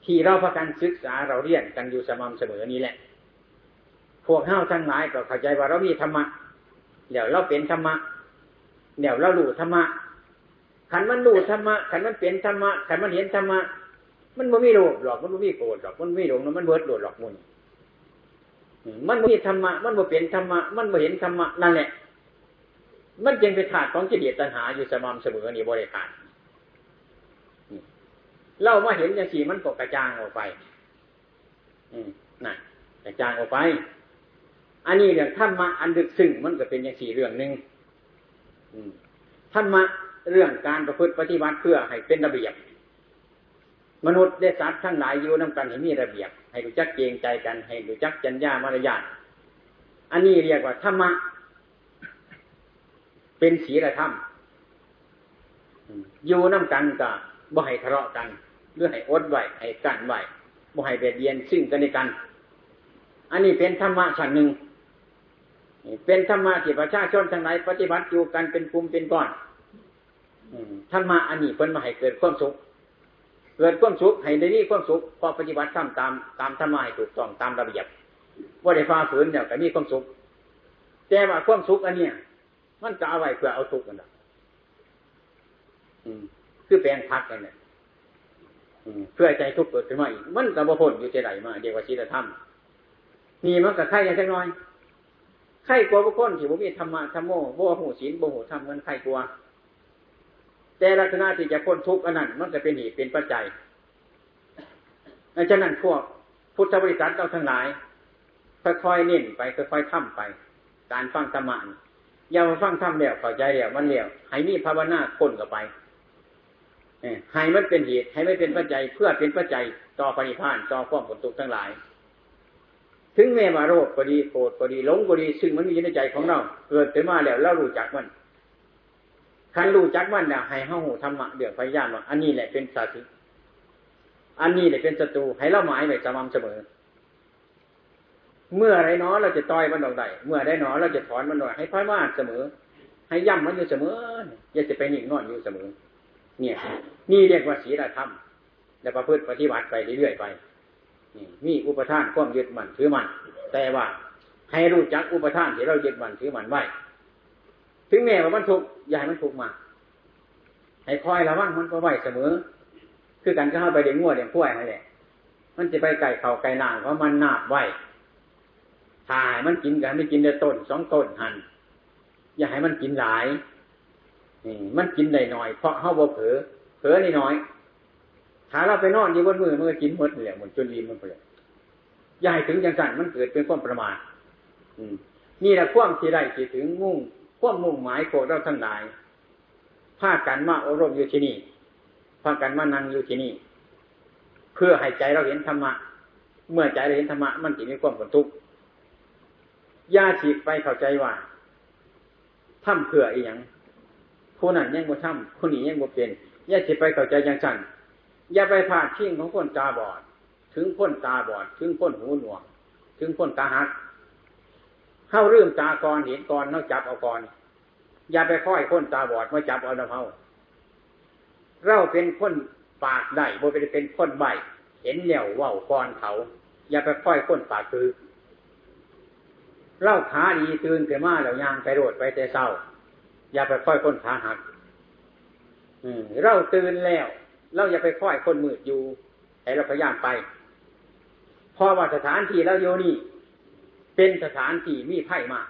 ที่เราพากันศึกษาเราเรียนกันอยู่สม่ำเสมอนี้แหละ พวกเฮ้าทั้งหลายก็เข้าใจว่าเรามีธรรมะเดี๋ยวเราเป็นธรรมะเดี๋ยวเรารู้ธรรมะขันมันรู้ธรรมะขันมันเป็นธรรมะขันมันเห็นธรรมะ มันบ่มีโลภหรอก มันบ่มีโกรธหรอก มันไม่หลงมันเบิดโลภหรอกมุนมันบ่มีธรรมะ มันบ่เป็นธรรมะ มันบ่เห็นธรรมะนั่นแหละ มันจึงเป็นขาดของกิเลสตัณหาอยู่สม่ำเสมอนี่บริขาดเล่ามาเห็นอย่างสี่มันก็กระจางออกไป อืมน่ะกระจางออกไป อันนี้เรื่องธรรมะอันดึกซึ่งมันก็เป็นอย่างสี่เรื่องหนึ่งธรรมะเรื่องการประพฤติปฏิบัติเพื่อให้เป็นระเบียบ มนุษย์ได้สัตว์ทั้งหลายอยู่นำกันให้มีระเบียบ ให้รู้จักเกรงใจกัน ให้รู้จักจัญญามารยาทอันนี้เรียกว่าธรรมะ เป็นศีลธรรมอยู่นำกันก็บ่ให้ทะเลาะกันหรือให้อดไหวให้กันไหวบ่ให้เบียดเบียนซึ่งกันและกัน อันนี้เป็นธรรมะชั้นหนึ่งเป็นธรรมะที่ประชาชนทั้งหลายปฏิบัติอยู่กันเป็นกลุ่มเป็นก้อนธรรมะอันนี้เพิ่นมาให้เกิดความสุข เกิดความสุขให้ได้นี่ความสุขพอปฏิบัติทำตามตามธรรมะให้ถูกต้องตามระเบียบว่าได้ฟ้าฝืนเนี่ยก็มีความสุขแต่ว่าความสุขอันเนี้ยมันจะเอาไว้เพื่อเอาทุกข์กันนะคือแปลงพักกันเนี่ยเพื่อใจทุกข์เกิดขึ้นมาอีกมันกับพ้นอยู่ใจไหนมาเดียวกับศีลธรรมมีมันกับไข่ย่างจังน้อยไข่กลัวบุคคลที่บุมีธรรมะธรรมโมบ่หูศีลบ่หูธรรมมันไข่กลัว แต่ลักษณะที่จะพ้นทุกข์อันนั้นมันจะเป็นเหตุเป็นปัจจัยดังนั้นพวกพุทธบริษัทเราทั้งหลาย ค่อยๆเน้นไปค่อยๆทำไป การฟังธรรมะอย่ามาฟังธรรมแล้วเข้าใจแล้วมันแล้วให้มีภาวนาคนกับไปให้มันเป็นเหตุให้ไม่เป็นปัจจัยเพื่อเป็นปัจจัยต่อปณิพานต่อความผลทุกข์ทั้งหลาย ถึงแม้ว่าโรคก็ดีโกรธก็ดีหลงก็ดี ซึ่งมันมีในใจของเรา เกิดขึ้นมาแล้วเรารู้จักมัน คันรู้จักมันเนี่ยให้เฮาหูธรรมะเดือดพยายามว่าอันนี้แหละเป็นสาธิอันนี้แหละเป็นศัตรูให้เราหมายไว้สม่ำเสมอ เมื่อไรเนาะเราจะต่อยมันดอกใดเมื่อได้เนาะเราจะถอนมันดอกให้พ่อยมาเสมอ ให้ย่ำมันอยู่เสมอ อย่าจะไปนิ่งนอนอยู่เสมอ เนี่ย นี่เรียกว่าศีลธรรมและประพฤติปฏิบัติไปเรื่อยๆไปนี่มีอุปทานความยึดมั่นถือมั่นแต่ว่าให้รู้จักอุปทานที่เรายึดมั่นถือมั่นไว้ ถึงแม้ว่ามันทุกข์อย่าให้มันทุกข์มาให้คอยระวังมันก็ไหวเสมอ คือการก็เข้าไปเด็กงัวเด็กกล้วยนั่นแหละมันจะไปไก่เข่าไก่นางเพราะมันนาบไหวถ่ายมันกินกันไม่กินแต่ต้นสองต้นหันอย่าให้มันกินหลายนี่มันกินได้หน่อย เพราะเข้าบ่เผลอเผลอนิดหน่อยถ้าเราไปนอนอยู่บนมือมันก็กินหมดเลยหมดจนรีมันไปเลยอย่าให้ถึงจังสันมันเกิดเป็นความประมาทนี่แหละความที่ได้ที่ถึงมุ่ง ความมุ่งหมายโกรธเราทั้งหลายพากันมาอบรมอยู่ที่นี่พากันมานั่งอยู่ที่นี่ เพื่อให้ใจเราเห็นธรรมะ เมื่อใจเราเห็นธรรมะมันจะมีความผลทุกข์ยาฉีกไปเข้าใจว่าทำเพื่ออีหยังผู้นั้นยังบ่ทำผู้นี้ยังบ่เป็นยาฉีกไปเข้าใจอย่างฉันอย่าไปพาดพิงของคนตาบอด ถึงคนตาบอด ถึงคนหูหนวก ถึงคนตาหัก เข้าเรื่องตากรเห็นกรนอกจับเอากรอย่าไปค่อยค้นตาบอดมาจับเอาน้ำเฮาเราเป็นคนปากได้บ่เป็นเป็นคนใบเห็นเหลี่ยวว่าวกรเขา อย่าไปค่อยค้นปากคือเล่าขาดีตื่นเกิดมาแล้วยางไปโรดไปแต่เศร้า อย่าไปค่อยค้นขาหัก อืมเราตื่นแล้ว เราอย่าไปค่อยคนมืดอยู่ให้เราพยายามไป พอว่าสถานที่เราโยนี่ เป็นสถานที่มีไพ่มาก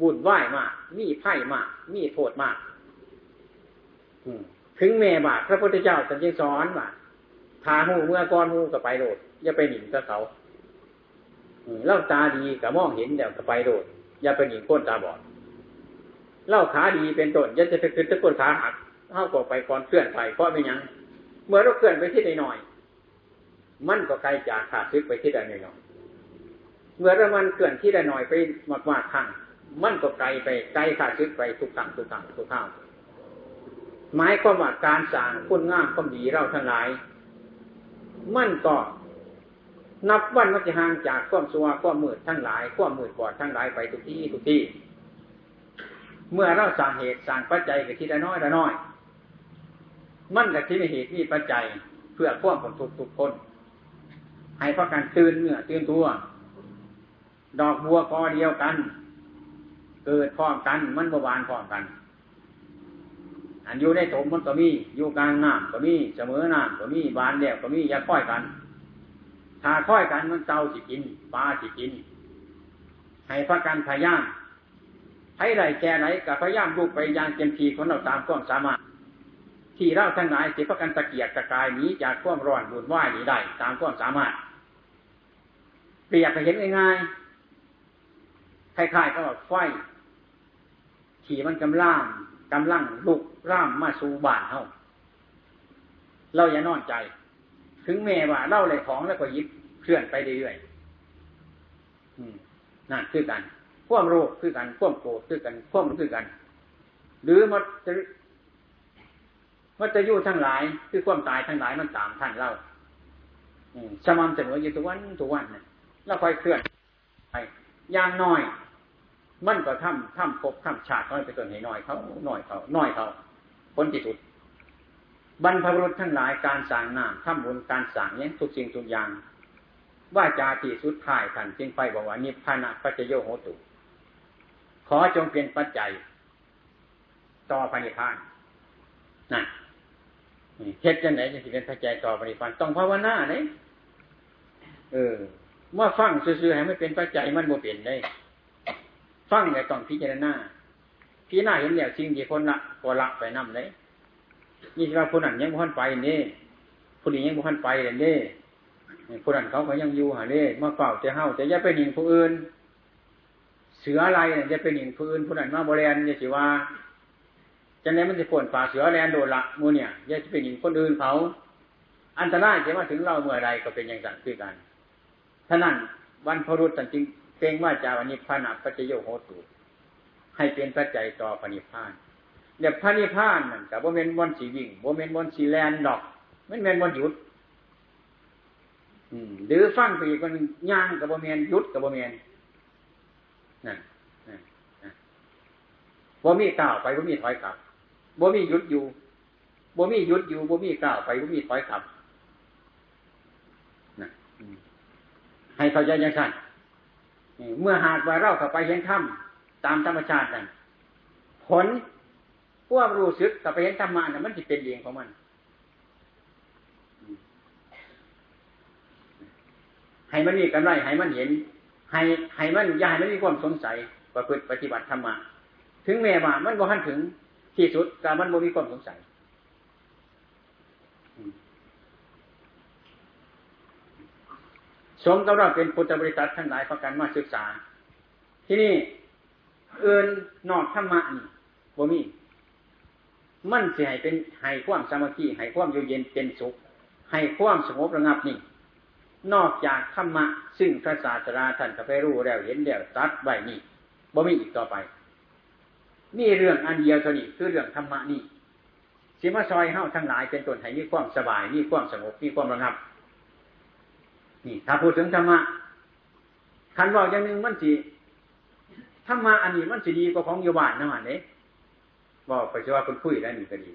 วุ่นวายมาก มีไพ่มาก มีโทษมากถึงแม่บาทพระพุทธเจ้าสัญญสอนว่าทาหูเมื่อก้อนหูก็ไปโดด อย่าไปหนิงกับเขาเล่าตาดีกับมองเห็นเดี๋ยวก็ไปโดด อย่าไปหนิงก้นตาบอดเล่าขาดีเป็นต้นอย่าจะไปขึ้นตะก้นขาหักเท่าก็ไปก่อนเคลื่อนไปเพราะไม่ยัง เมื่อเราเคลื่อนไปที่ใดหน่อย มันก็ไกลจากขาดซึกไปที่ใดหน่อย เมื่อรามันเคลื่อนที่ใดหน่อยไปมากๆครั้งมันก็ไกลไปไกลขาดซึกไปทุกครั้งทุกครั้งทุกครั้งหมายความว่าการสร้างคุณงามความดีเราทั้งหลาย มันก็นับวันมันจะห่างจากความสัวความมืดทั้งหลายความมืดบอดทั้งหลายไปทุกที่ทุกที่ เมื่อเราสร้างเหตุสร้างปัจจัยกับที่ละน้อยละน้อย มันกับที่มีเหตุมีปัจจัยเพื่อควบผลทุกทุกคน ให้พระการตื่นเมื่อตื่นตัว ดอกบัวกอเดียวกัน เกิดพร้อมกัน มันบวานพร้อมกัน อันอยู่ในถมมันก็มี อยู่กลางน้ำก็มีเสมอน้ำก็มีบานเดียวก็มีอย่าค่อยกัน ถ้าค่อยกันมันเจ้าสิกินปลาสิกิน ให้พักกันพยายามให้ไรแก่ไหนกับพยายามลูกไปยางเต็มทีของเราตามความสามารถ ที่เราทั้งหลายสิพักกันตะเกียกตะกายนี้จากความร้อนบุญไหวนีได้ตามความสามารถเปรียบไปเห็นง่ายๆ คล้ายๆก็แบบไฟขี่มันกำล่ามกำลังลุกร่ามมาสู่บ้านเฮาเราอย่านอนใจ ถึงแม่ว่าเล่าอะไรของแล้วก็ยิบเคลื่อนไปเรื่อยๆนั่นคือกันข่วมโรคคือกันข่วมโกรธคือกันข่วมคือกัน หรือมันจะมันจะยู่ทั้งหลาย คือความตายทั้งหลายมันตามท่านเล่าสม่ำเสมออยู่ทุกวันทุกวันเนี่ยแล้วคอยเคลื่อนไปอย่างน้อย มันก็ทำทำครบทำชาติเขาไปตัวหน่อยเขาน่อยเขาน้อยเขาผลที่สุด บรรพบุรุษทั้งหลายการสั่งน้ำทำบุญการสั่งเนี้ยทุกสิ่งทุกอย่าง ว่าจาที่สุดท้ายท่านจึงไปบอกว่านิพพานะปัจโยโหตุ ขอจงเป็นปัจจัย ต่อพระนิพพานนั่นเฮ็ดจังไหนจะเป็นปัจจัยต่อพระนิพพานต้องภาวนาเนี่ยเออเมื่อฟังซื่อๆให้ไม่เป็นปัจจัยมันโมเปลี่ยนได้ ฟังเนี่ต้องพิจารณาพี่หน้าเห็นเนี่ยสิ่งที่คนละก็ละไปนำเลยนี่ว่าผู้นั้นยังบุหันไปนี่ผู้นี้ยังบุหันไปเลยนี่ผู้นั้นเขาก็ยังอยู่หาเน่มาเฝ้าจะเฮาจะอย่าไปหนิงผู้อื่น เสืออะไรเนี่ยจะไปหนิงผู้อื่นผู้นั้นมาบริเวณเนี่ยสิว่าจะไหนมันจะปวนป่าเสือแลนโดนละมูเนี่ยอย่าจะไปหนิงคนอื่นเขา อันตรายจะมาถึงเราเมื่อใดก็เป็นอย่างนั้นคือกันท่านั้นวันพรุษจริง เก่งว่าจาวันนี้พานาปัจโยโหตุให้เป็นปัจจัยต่อพระนิพพานเดี๋ยพระนิพพานนั่นกับโมเมนต์วันสีวิ่งโมเมนต์วันสีแลนดอกไม่เมนวันหยุดหรือฟังไปอีกคนย่างกับบ่เมียนยุดกับบ่เมียนนั่นบ่มีก้าวไปบ่มีถอยกลับบ่มีหยุดอยู่บ่มีหยุดอยู่บ่มีก้าวไปบ่มีถอยกลับให้เขาใจยังสั้น เมื่อหากว่าเราเข้าไปเห็นธรรมตามธรรมชาตินั่นผลพวกรู้สึกกับไปเห็นธรรมะน่ะมันจะเป็นเองของมัน ให้มันมีกันไรให้มันเห็น ให้ให้มันอย่าให้มันมีความสงสัยประพฤติปฏิบัติธรรมะถึงแม้ว่ามันบ่ทันถึงที่สุดแต่มันบ่มีความสงสัย สมกับเราเป็นพุทธบริษัททั้งหลายประกันมาศึกษา ที่นี่เอินนอกธรรมะนี่บ่มี มันจะให้เป็นให้ความสามัคคีให้ความอยู่เย็นเป็นสุข ให้ความสงบระงับนี่นอกจากธรรมะ ซึ่งพระศาสดาท่านก็ไปรู้แล้วเห็นแล้วตัดไว้นี่บ่มีอีกต่อไปนี่เรื่องอันเดียวเท่านี้คือเรื่องธรรมะนี่สิมาซอยเฮ้าทั้งหลายเป็นต้นให้มีความสบายมีความสงบมีความระงับ นี่ถ้าพูดถึงธรรมะคันว่าอย่างหนึ่งมันจีธรรมะอันนี้มันจะดีกว่าของโยบานนะมันเนี่ยบอกไปเชื่อว่าคนคุยแล้นี่ก็ดี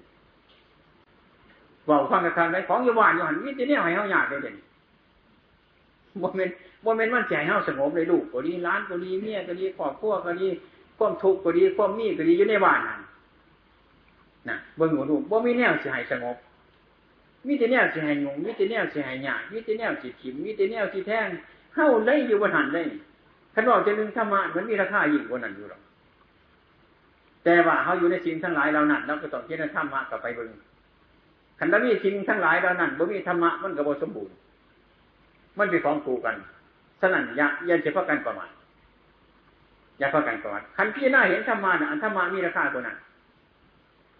บอกความกระทำไปของโยบานโยหันวิธีนี้ให้เฮาอยากได้เด่นโมเมนต์โมเมนต์มันใจเฮาสงบเลยลูกก็ดีร้านก็ดีเมียก็ดีครอบครัวก็ดีความทุกข์ก็ดีความมีก็ดีอยู่ในบ้านนั่นนะเบิ่งหัวดูบ่มีแนวสิให้สงบ มีแต่แนวสิให้งงมีแต่แนวสิให้ยากมีแต่แนวสิถิมมีแต่แนวสิแท่งเฮาได้อยู่บนหันได้ขันบอกจะนึงธรรมะมันมีราคายิ่งกว่านั้นอยู่หรอกแต่ว่าเขาอยู่ในสิ่งทั้งหลายเรานั้นเราก็ต้องเจริญธรรมะกับไปเบิ่งขันถ้ามีสิ่งทั้งหลายเรานั้นบ่มีธรรมะมันก็บ่สมบูรณ์ มันเป็นของกูกันฉะนั้นย่าอย่าเฉพาะกันประมาณอย่าพากันก่อนคันพี่หน้าเห็นธรรมาอันธรรมามีราคาตัวนั้น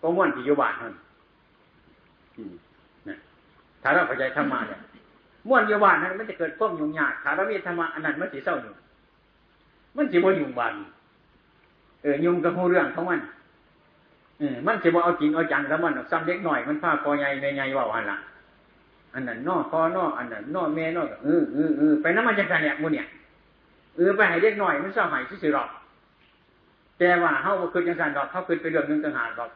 ก็ม้วนที่ยุบานท่น ถ้าเราเข้าใจธรรมาเนี่ยม้วนเยุบานนั้นมันจะเกิดพวกยุ่งยากถ้าเรามีธรรมะอันนั้นมันสีเศร้าอยู่มันสิบ่ยุ่งบานเออยุ่งกับหูเรื่องของมันเออมันสิบ่เอาจริงเอาจังแล้วมันซ้ำเล็กหน่อยมันผ้าคอใหญ่ในใหญ่ว่าอันละอันนั้นนอคอนออันนั้นนอแม่นอเออเออเออไปน้ำมันจะกันเนี่ยมูเนี่ยเออไปให้เด็กหน่อยมันเศร้าหายซื่อหรอกแต่ว่าเขาคืนจังสันดอกเขาคืนไปเรื่องหนึ่งต่างหากดอก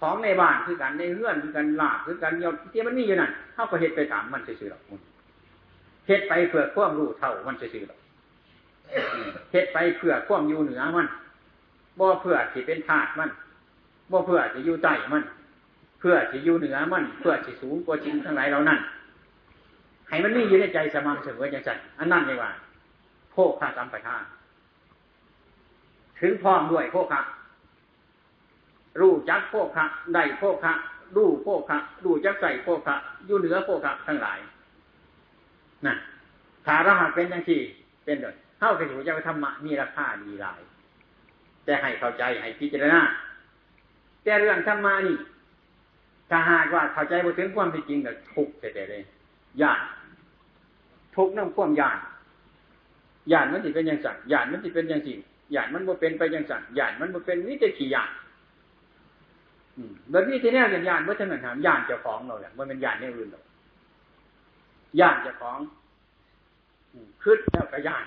ของในบ้านคือกันในเรือนคือกันลาบคือกันยอดที่มันมีอยู่นั่นเขาก็เห็ดไปตามมันซื่อหรอกเห็ดไปเพื่อความรู้เท่ามันซื่อหรอกเห็ดไปเพื่อความอยู่เหนือมันบ่เพื่อที่เป็นธาตุมันบ่เพื่อที่อยู่ใต้มัน เพื่อที่อยู่เหนือมัน เพื่อที่สูงกว่าจริงทั้งหลายเหล่านั้นให้มันมีอยู่ในใจสม่ำเสมอจังสันอันนั้นเลยว่าโภคสัมปทานถึงพร้อมด้วยโภคะ รู้จักโภคะได้โภคะรู้โภคะรู้จักใส่โภคะอยู่เหนือโภคะทั้งหลายนะถ้ารหัสเป็นยังที่เป็นเลยเข้าไปสู่จักธรรมะมีราคาดีหลาย แต่ให้เข้าใจให้พิจารณาแต่เรื่องธรรมะนี่ถ้าหากว่าเข้าใจบ่ถึงความจริงก็ทุกข์แต่เลยยากทุกข์นั่งความยากยาดมันติเป็นอย่างสั่งยาดมันติเป็นอย่างสิ่งยาดมันบ่เป็นไปอย่างสั่งยาดมันบ่เป็นนี่แต่ขี่ยาด แบบนี้ที่แน่เป็นหยาดเมื่อท่านถามหยาดเจ้าของเราแหละมันเป็นหยาดในอื่นหรอกหยาดเจ้าของขึ้นแล้วก็หยาด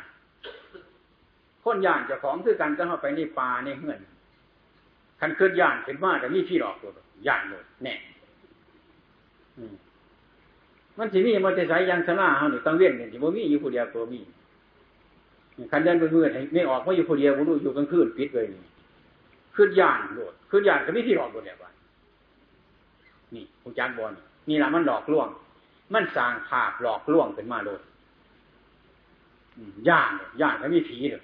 คนหยาดเจ้าของคือกันก็เข้าไปในป่าในเฮือนคันขึ้นหยาดเป็นมาแต่มีพี่หลอกตัวหยาดหมดแน่มันสิมีมันจะใส่ยังสนาเฮานี่ต้องเวียนนี่สิบ่มีอยู่ผู้เดียวตัวมีคันเดินไปมืดไม่ออกไม่อยู่คนเดียวรู้อยู่กลางคืนปิดเลย ขึ้นยานโดดขึ้นยานก็ไม่ที่หลอกโดดเนี่ยว่านี่คุณจานบอลนี่แหละมันหลอกลวง มันสร้างภาพหลอกลวงขึ้นมาโดดย่านย่านก็มีผีเลย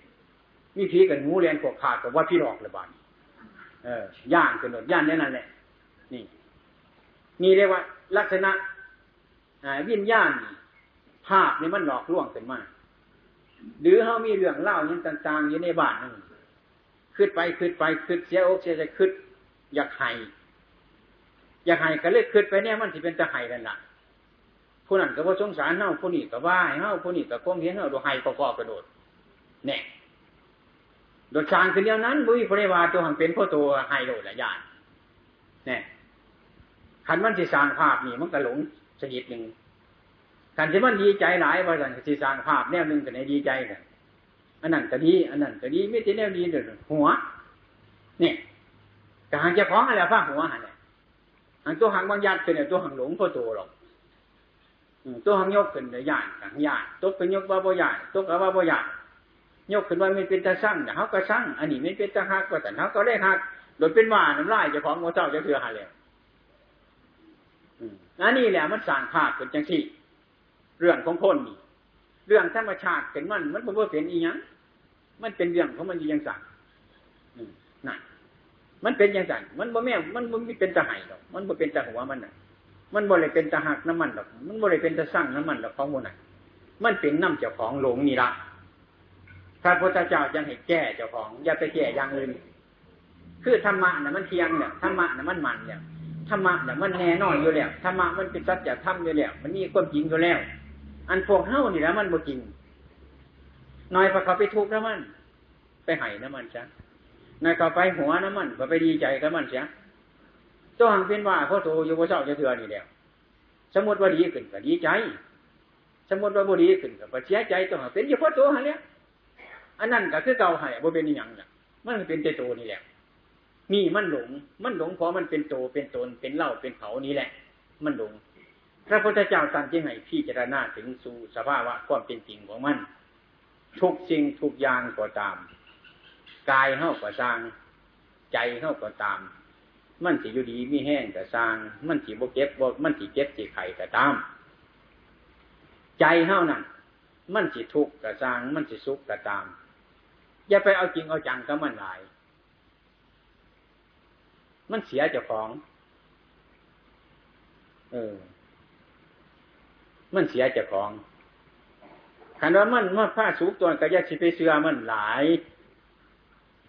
มีผีกันงูเรียนกวกขาดกับว่าพี่หลอกระบาดเออย่านกันโดดย่านนี่นั่นแหละนี่นี่เรียกว่า ลักษณะวิญญาณภาพนี่มันหลอกลวงขึ้นมาหรือเขามีเรื่องเล่าอย่างต่าง ๆ อยู่ในบ้านนั่น ขึ้นไปขึ้นไปขึ้นเสียอกเสียใจขึ้นอยากให้อยากให้ก็เลยขึ้นไปเนี่ยมันสิเป็นจะให้กันละผู้นั้นก็ว่าสงสารเฮาผู้นี้ก็ว่าให้เฮาผู้นี้ก็ก้มเห็นเฮาดูให้ก็ก็กระโดดเนี่ยโดดชางคือเดียวนั้นบุ้ยพระวาตัวหังเป็นพ่อตัวให้โดดละยานเนี่ยขันมันสิสร้างภาพนี่มันก็หลงสนิดหนึ่งการที่มันดีใจหลายว่าสันสิสร้างภาพแนวหนึ่งก็ในดีใจกัน อันนั้นก็ดี อันนั้นก็ดีไม่ใช่แนวดีเดือดหัว เนี่ยการจะของอะไรฟ้าหัวหันเนี่ยหันตัวหังบางยัดเป็นตัวหังหลงพอโตหรอกตัวหังยกขึ้นเลยยานหังยานตัวเป็นยกว่าบ่ยานตัวกับว่าบ่ยานยกขึ้นว่าไม่เป็นตาสั่งเขาก็สั่งอันนี้ไม่เป็นตาหักก็แต่เขาก็ได้หักโดยเป็นว่าน้ำลายจะของโมเจ้าจะเถื่อหาแล้วนั่นนี่แหละมันสั่งภาพเป็นจังที่ เรื่องของคนนี่เรื่องธรรมชาติเป็นมันมันเป็นว่าเป็นอีหยัง มันเป็นเรื่องของมันยังสั่งนั่นมันเป็นยังสั่งมันบ่แม่มันมันไม่เป็นตะไห้หรอก มันบ่เป็นตะหัวมันน่ะ มันบ่เลยเป็นตะหักน้ำมันหรอก มันบ่เลยเป็นตะสั่งน้ำมันหรอกของมันน่ะมันเป็นน้ำเจ้าของหลงนี่ละพระพุทธเจ้ายังให้แก้เจ้าของ อย่าไปแก้อย่างอื่นคือธรรมะน่ะมันเที่ยงเนี่ยธรรมะน่ะมันมันเนี่ยธรรมะเนี่ยมันแน่นอนอยู่แล้วธรรมะมันเป็นสัจธรรมอยู่แล้วมันมีความจริงอยู่แล้ว อันพวกเฮ้านี่แล้วมันบ่จริง น้อยพอเขาไปทุกข์แล้วมัน ไปไห้น้ำมันจ้ะนายเขาไปหัวน้ำมันก็ไปดีใจกับมันเสียเจ้าหังเป็นว่าพ่อโตอยู่ว่าเจ้าจะเถื่อนี่แล้วสมมติว่าดีขึ้นก็ดีใจ สมมติว่าบ่ดีขึ้นก็เสียใจต้องเป็นอยู่พ่อโตฮะเนี่ยอันนั้นก็คือเก่าให้บ่เป็นอย่างเนี่ยมันเป็นเตโตนี่แหละนี่มันหลง มันหลงเพราะมันเป็นโตเป็นตนเป็นเล่าเป็นเขานี้แหละ มันหลงพระพุทธเจ้าตรัสยังไงพี่เจรณาถึงสู่สภาวะความเป็นจริงของมัน ทุกสิ่งทุกอย่างก็ตาม กายเข้าก็สร้างใจเข้าก็ตาม มันสิอยู่ดีมีแห้งก็สร้าง มันสิบกเก็บบมันสิเก็บสิไข่ก็ตาม ใจเข้านั่นมันสิทุกข์ก็สร้าง มันสิสุขก็ตาม อย่าไปเอาจริงเอาจังกับมันหลาย มันเสียเจ้าของ เออ มันเสียเจ้าของ ขันว่ามันมันผ้าสูบตัวกระยาสิไปเสือมันหลาย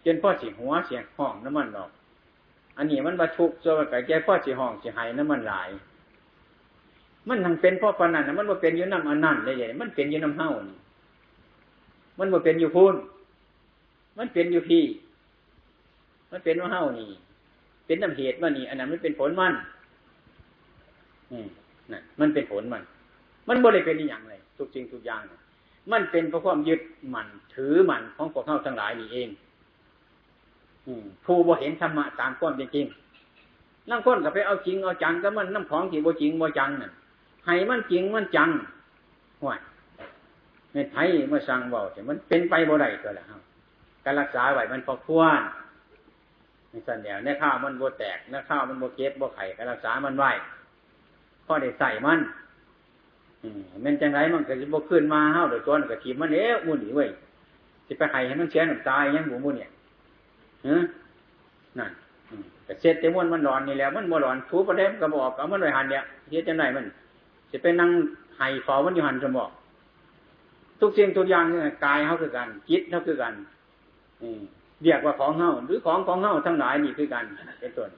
จนพ่อสีหัวเสียงห้องน้ำมันหรอก อันนี้มันบรรทุกตัวกระยาพ่อสีห้องสีหายน้ำมันหลาย มันทั้งเป็นพ่อปนันนะมันมาเป็นอยู่น้ำอันนั่นเลยใหญ่มันเป็นอยู่น้ำเฮ้านี่มันมาเป็นอยู่พูนมันเป็นอยู่พี่ มันเป็นว่าเฮ้านี่ เป็นน้ำเหตุว่านี่ อันนั้นมันเป็นผลมันอืมนั่นมันเป็นผลมัน มันบ่ได้เป็นอย่างไรทุกจริงทุกอย่าง มันเป็นเพราะความยึดมันถือมันของพวกเขาทั้งหลายนี่เอง อืผู้บ่เห็นธรรมะตามความเป็นจริงนั่งค้นกับไปเอาจริงเอาจังก็มันน้ำของที่บ่จริงบ่จังน่ะให้มันจริงมันจังห่วยในไทยเมื่อสั่งเบาแต่มันเป็นไปบ่ได้ก็แล้วการรักษาไหวมันพอควรในสันเดียวในข้าวมันโบแตกในข้าวมันโบเก็บโบไข่ก็รักษามันไหวข้อได้ใส่มัน อมันจังไรมันก็จะโบขึ้นมาเฮาโดยตัวก็ทีมันเอ๊ะมุ่นหนีเว้ยจะไปไข่ให้มันเสียหนุ่มตายยังหมูมุ่นเนี่ยฮะนั่นแต่เสร็จแต่ม้วนมันร้อนนี่แล้วมันโมร้อนทูประเด็นกระบอกเอามันไว้หันเนี่ยเฮ็ดจังไรมันจะไปนั่งไห้ฟอมันอยู่หันจะบอกทุกสิ่งทุกอย่างเนี่ยกายเขาคือกันจิตเขาคือกันเรียกว่าของเฮาหรือของของเฮาทั้งหลายนี่คือกันเป็นต้น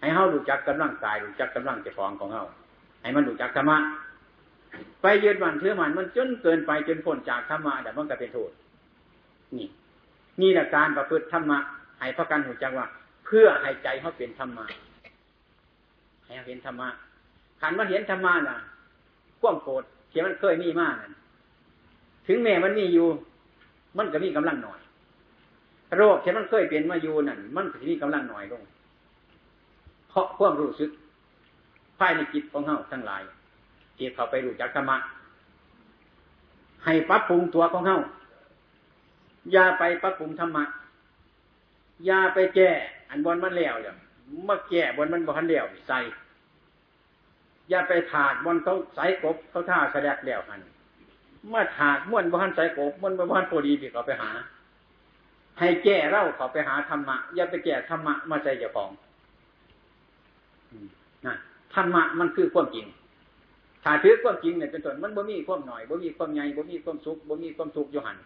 ให้เฮารู้จักกำลังกายรู้จักกำลังเจ้าของของเฮาให้มันรู้จักธรรมะ ไปยืนวันเถือมันมันจนเกินไปจนพ้นจากธรรมะแต่มันก็เป็นโทษนี่ นี่แหละการประพฤติธรรมะให้พระกันหูจักว่า เพื่อให้ใจเขาเป็นธรรมะให้เห็นธรรมะขันมันเห็นธรรมะน่ะข่วมโกรธเขียมันเคยมีมากถึงแม้มันมีอยู่ มันก็มีกำลังหน่อย โรคที่มันเคยเป็นมาอยู่นั่นมันทีนี้กำลังหน่อยลงเพราะความรู้สึกภายในจิตของเฮาทั้งหลาย ที่เขาไปรู้จักธรรมะให้ปรับปรุงตัวของเฮาอย่าไปปรับปรุงธรรมะอย่าไปแก้อันบนมันแล้วเนี่ยมาแก้บนมันบอนแล้วใส่อย่าไปถากบนเขาใส่กบเขาท่าแสดงแล้วหันเมื่อถากม้วนบอนใส่กบม้วนบอนพอดีที่เขาไปหา ให้แก้เล่าเขาไปหาธรรมะอย่าไปแก้ธรรมะมาใจเจ้าของนะธรรมะมันคือความจริง ถ้าถือความจริงเนี่ยเป็นต้นมันบ่มีความหน่อยบ่มีความใหญ่บ่มีความสุขบ่มีความสุขอยู่หัน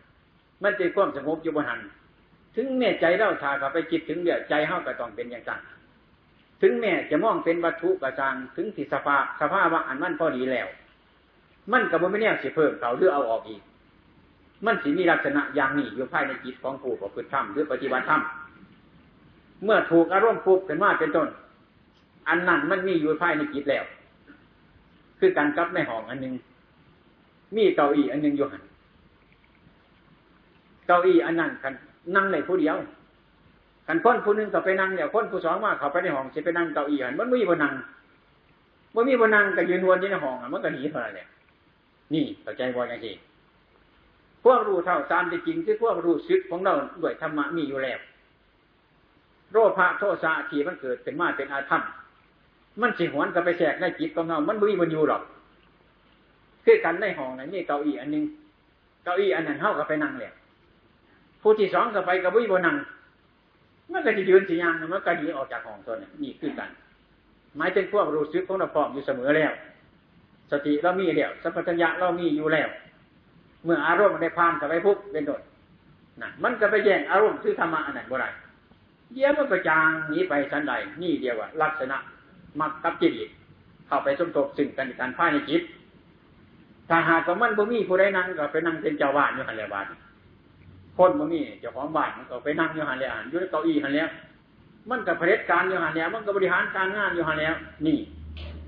มันเป็นความสงบอยู่บนหันถึงแม่ใจเล่าถ้าเขาไปคิดถึงเดียวใจเฮาก็ต้องเป็นอย่างนั้นถึงแม่จะมองเป็นวัตถุกระจังถึงสิสภาสภาว่าอันมันพอดีแล้ว มันกับบ่ไม่แน่สิเพิ่มเขาหรือเอาออกอีก มันสิมีลักษณะอย่างนี้อยู่ภายในจิตของผู้ประพฤติธรรมหรือปฏิบัติธรรมเมื่อถูกอารมณ์ปุ๊บเป็นว่าเป็นต้น อันนั้นมันมีอยู่ภายในจิตแล้ว คือการกับในหองอันหนึ่งมีเก้าอี้อันหนึ่งอยู่หันเก้าอี้อันนั้นกันนั่งในผู้เดียวกันคนผู้หนึ่งก็ไปนั่งเดี๋ยวคนผู้สองมาเขาไปในห้องจะไปนั่งเก้าอี้หันมันไม่มีบนนั่งมันมีบนนั่งก็ยืนวนอยู่ในห้องมันก็หนีเท่านั้นแหละนี่เข้าใจบ่ยังไงพวกรู้เท่าตามจริงที่พวกรู้ซึกของเราด้วยธรรมะมีอยู่แล้ว โรภะโทสะที่มันเกิดเป็นมาเป็นอาธรรม มันสิหวนกับไปแสกในจิตของเรามันบุยมันอยู่หรอกคือกันในห้องนั้นนี่เก้าอี้อันนึงเก้าอี้อันนั้นเท่ากับไปนั่งเลยผู้ที่สองก็ไปกับบุยบนนั่งมันก็จะยืนสียางมันก็หนีออกจากห้องตัวนี้นี่คือกันหมายถึงพวกรู้สึกของเราพร้อมอยู่เสมอแล้ว สติเรามีแล้วสัพพัญญะเรามีอยู่แล้ว เมื่ออารมณ์มันได้พานกับไปพุกเป็นโดดนะมันก็ไปแย่งอารมณ์คือธรรมะอันนั้นบ่ได้เยี่ยมันก็จางหนีไปสันใดนี่เดียวว่าลักษณะ มักกับจิตเข้าไปสมทบซึ่งกันการพ่ายในจิตถ้าหากว่ามันบ่มีผู้ใดนั่งก็ไปนั่งเป็นเจ้าบ้านอยู่หันแล้วบ้านคนบ่มีเจ้าของบ้านมันก็ไปนั่งอยู่หันแล้วอยู่ในเก้าอี้หันแล้วมันก็เผด็จการอยู่หันแล้วมันก็บริหารการงานอยู่หันแล้วนี่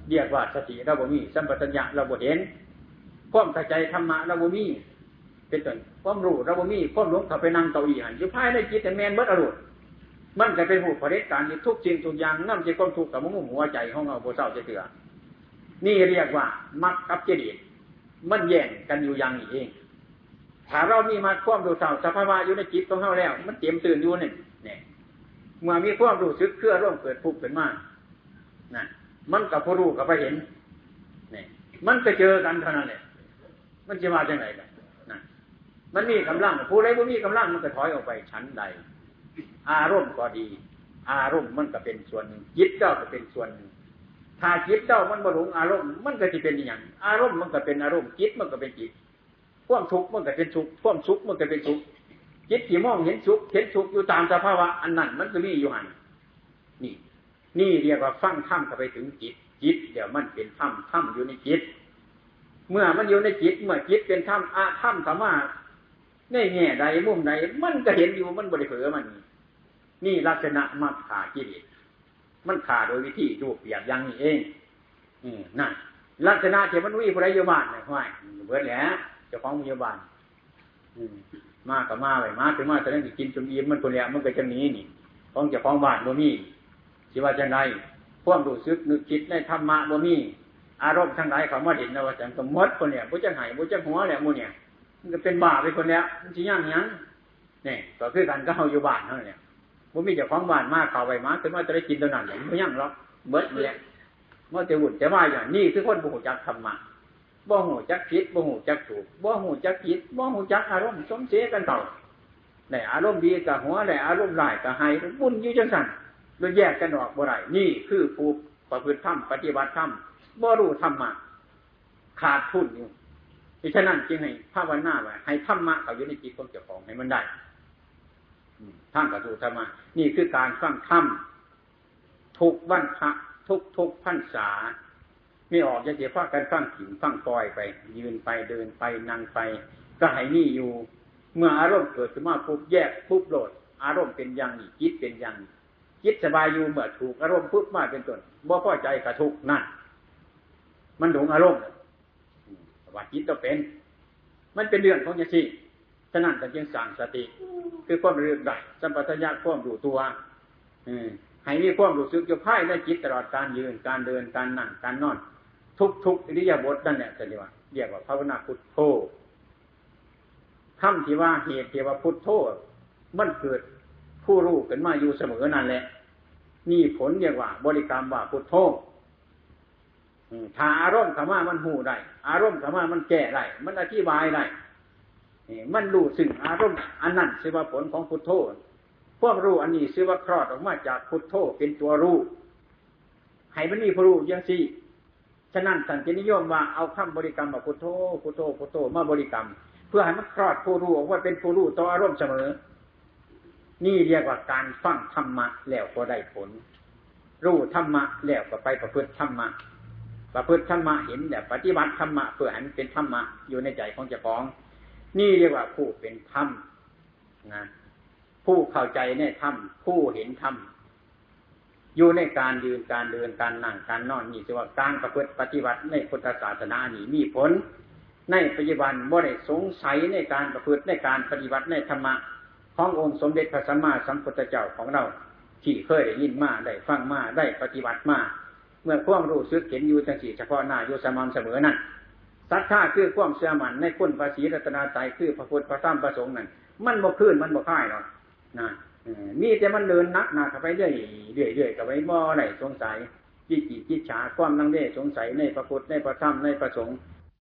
เรียกว่าสติเราบ่มีสัมปชัญญะเราบ่เห็นความเข้าใจธรรมะเราบ่มีเป็นต้นความรู้เราบ่มีความหลงเขาไปนั่งเก้าอี้หันอยู่ภายในจิตแต่แมนเบิดอรุณ มันจะเป็นหูผลิตการทุกสิ่งทุกอย่างนั่นจะก้มทุกข์กับมุ่งหัวใจของเราโบเศร้าจะเถื่อนี่เรียกว่ามักกับเจดีย์มันแย่งกันอยู่อย่างนี้เองถ้าเรามีมาความรู้เศร้าสภาวะอยู่ในจิตของเราแล้ว มันเตรียมตื่นอยู่นี่เนี่ยเมื่อมีความรู้สึกเคลื่อร่วมเกิดพุกเป็นมากนะมันกับผู้รู้กับผู้เห็นเนี่ยมันไปเจอกันเท่านั้นเลยมันจะมาจากไหนกันนะมันมีกำลังผู้ใดผู้มีกำลังมันก็ถอยออกไปชั้นใด อารมณ์ก็ดี อารมณ์มันก็เป็นส่วนหนึ่งจิตเจ้าก็เป็นส่วนหนึ่งถ้าจิตเจ้ามันบรรลุอารมณ์มันก็จะเป็นอย่างอารมณ์มันก็เป็นอารมณ์จิตมันก็เป็นจิตความทุกข์มันก็เป็นทุกข์ความสุขมันก็เป็นสุขจิตที่มองเห็นสุขเห็นสุขอยู่ตามสภาวะอันนั้นมันก็มีอยู่หันนี่ นี่เรียกว่าฟังธรรมเข้าไปถึงจิตจิตเดี๋ยวมันเป็นธรรมธรรมอยู่ในจิต เมื่อมันอยู่ในจิต เมื่อจิตเป็นธรรมอาธรรมสามารถในแง่ใดมุมใดมันก็เห็นอยู่มันบริเผอมันนี่ นี่ลักษณะมักขากิเลสมันขาโดยวิธีรูปเปียกยังนี่เองอืมนั่นลักษณะเที่มันวิ่งไปยบ้านเนี่ยห้อยเบิดแหละเจ้าของพยาบาลอืมมากับมาไปมาถึงมาแต่นั้นกินจนอิ่มมันคนเนี้ยมันก็จะหนีนี่ของเจ้าของบ้านบ่มีสิว่าจะไงพวกรู้สึกนึกคิดในธรรมะบ่มี อารมณ์ทั้งหลายเขามาเห็นนะว่าจังก็มดคนเนี้ยบุจะหายบุจะหัวแหละมูเนี่ยมันก็เป็นบาปไปคนเนี้ยมันจะย่างยังเนี่ยก็คือกันก็เอาอยู่บ้านเท่านี้ผ มมีเจ้าของบ้านมากเข่าไปมาถึงว่าจะได้กินตัวนั้นอย่างไม่ยั่งหรอกเบิดเลยมื่อจะหุ่นจะว่าอย่างนี้คือคนบุหูจักธรรมะบ่หูจักคิดบ่หูจักถูกบ่หูจักคิดบ่หูจักอารมณ์สมเสียกันเต่าในอารมณ์ดีกับหัวในอารมณ์ร้ายกับไห้บุญอยู่จังสันโดยแยกกันออกบ่ไรนี่คือผู้ประพฤติธรรมปฏิบัติธรรมบ่รู้ธรรมะขาดทุนอยู่ฉะนั้นจึงให้ภาวนาไว้ให้ธรรมะเขาอยู่ในจิตของเจ้าของให้มันได้ ท่านกระทูธรรมะนี่คือการฟังธรรมทุกวันพระทุกทุกพรรษา ไม่ออกจะเสียฟ้ากันฟังขิงฟังปล่อยไป ยืนไปเดินไปนั่งไปก็ให้นี่อยู่ เมื่ออารมณ์เกิดขึ้นมาปุ๊บแยกปุ๊บโหลด อารมณ์เป็นอย่างนี้จิตเป็นอย่างนี้จิตสบายอยู่เมื่อถูกอารมณ์ปุ๊บมาเป็นต้นบ่พอใจกระทุกนั่นมันหลงอารมณ์ว่าจิตก็เป็น มันเป็นเรื่องของยางนี้ ฉะนั้นจึงสั่งสติ คือความรู้ได้สัมปชัญญะความรู้ตัวอให้มีความรู้สึกอยู่ภายในจิตตลอดการยืนการเดินการนั่งการนอน ทุกทุกอิริยาบถนั่นแหละจะเรียกว่าเรียกว่าภาวนาพุทโธคำที่ว่าเหตุที่ว่าพุทโธมันเกิดผู้รู้ขึ้นมาอยู่เสมอนั่นแหละมีผลเรียกว่า บริกรรมว่าพุทโธถ้าอารมณ์คำว่ามันหูได้อารมณ์คำว่ามันแก้ได้มันอธิบายได้ มันรู้สึงอารมณ์อันนั้นสือว่าผลของพุทโธพวกรู้อันนี้สือว่าคลอดออกมาจากพุทโธเป็นตัวรู้ให้มันมีผู้รู้ยังสี่ฉะนั้นสันตินิยมว่าเอาคำบริกรรมแบบพุทโธพุทโธพุทโธมาบริกรรม เพื่อให้มันคลอดผู้รู้ออกว่าเป็นผู้รู้ต่ออารมณ์เสมอ นี่เรียกว่าการฟังธรรมะแล้วก็ได้ผล รู้ธรรมะแล้วก็ไปประพฤติธรรมะประพฤติธรรมะเห็นแต่ปฏิบัติธรรมะเพื่อให้มันเป็นธรรมะอยู่ในใจของเจ้าของ นี่เรียกว่าผู้เป็นธรรมนะผู้เข้าใจในธรรมผู้เห็นธรรมอยู่ในการยืนการเดินการนั่งการนอนนี่ถือว่าการประพฤติปฏิบัติในพุทธศาสนานี่มีผล ในปัจจุบันบ่ได้สงสัยในการประพฤติในการปฏิบัติในธรรมะขององค์สมเด็จพระสัมมาสัมพุทธเจ้าของเรา ที่เคยได้ยินมาได้ฟังมาได้ปฏิบัติมาเมื่อความรู้สึกเห็นอยู่จังสีเฉพาะหน้าอยู่สม่ำเสมอนั่น ศรัทธาคือความเชื่อมั่นในคุณภาษีรัตนาใจคือพระพุทธพระธรรมพระสงฆ์นั่นมันบ่ขึ้นมันบ่ค่ายหรอกนะมีแต่มันเดินนักหนาเข้าไปเรื่อยเรื่อยเรื่อยกับไปบ่ไหนสงสัยจิตจิตจิตฉาความลังเลสงสัยในพระพุทธในพระธรรมในพระสงฆ์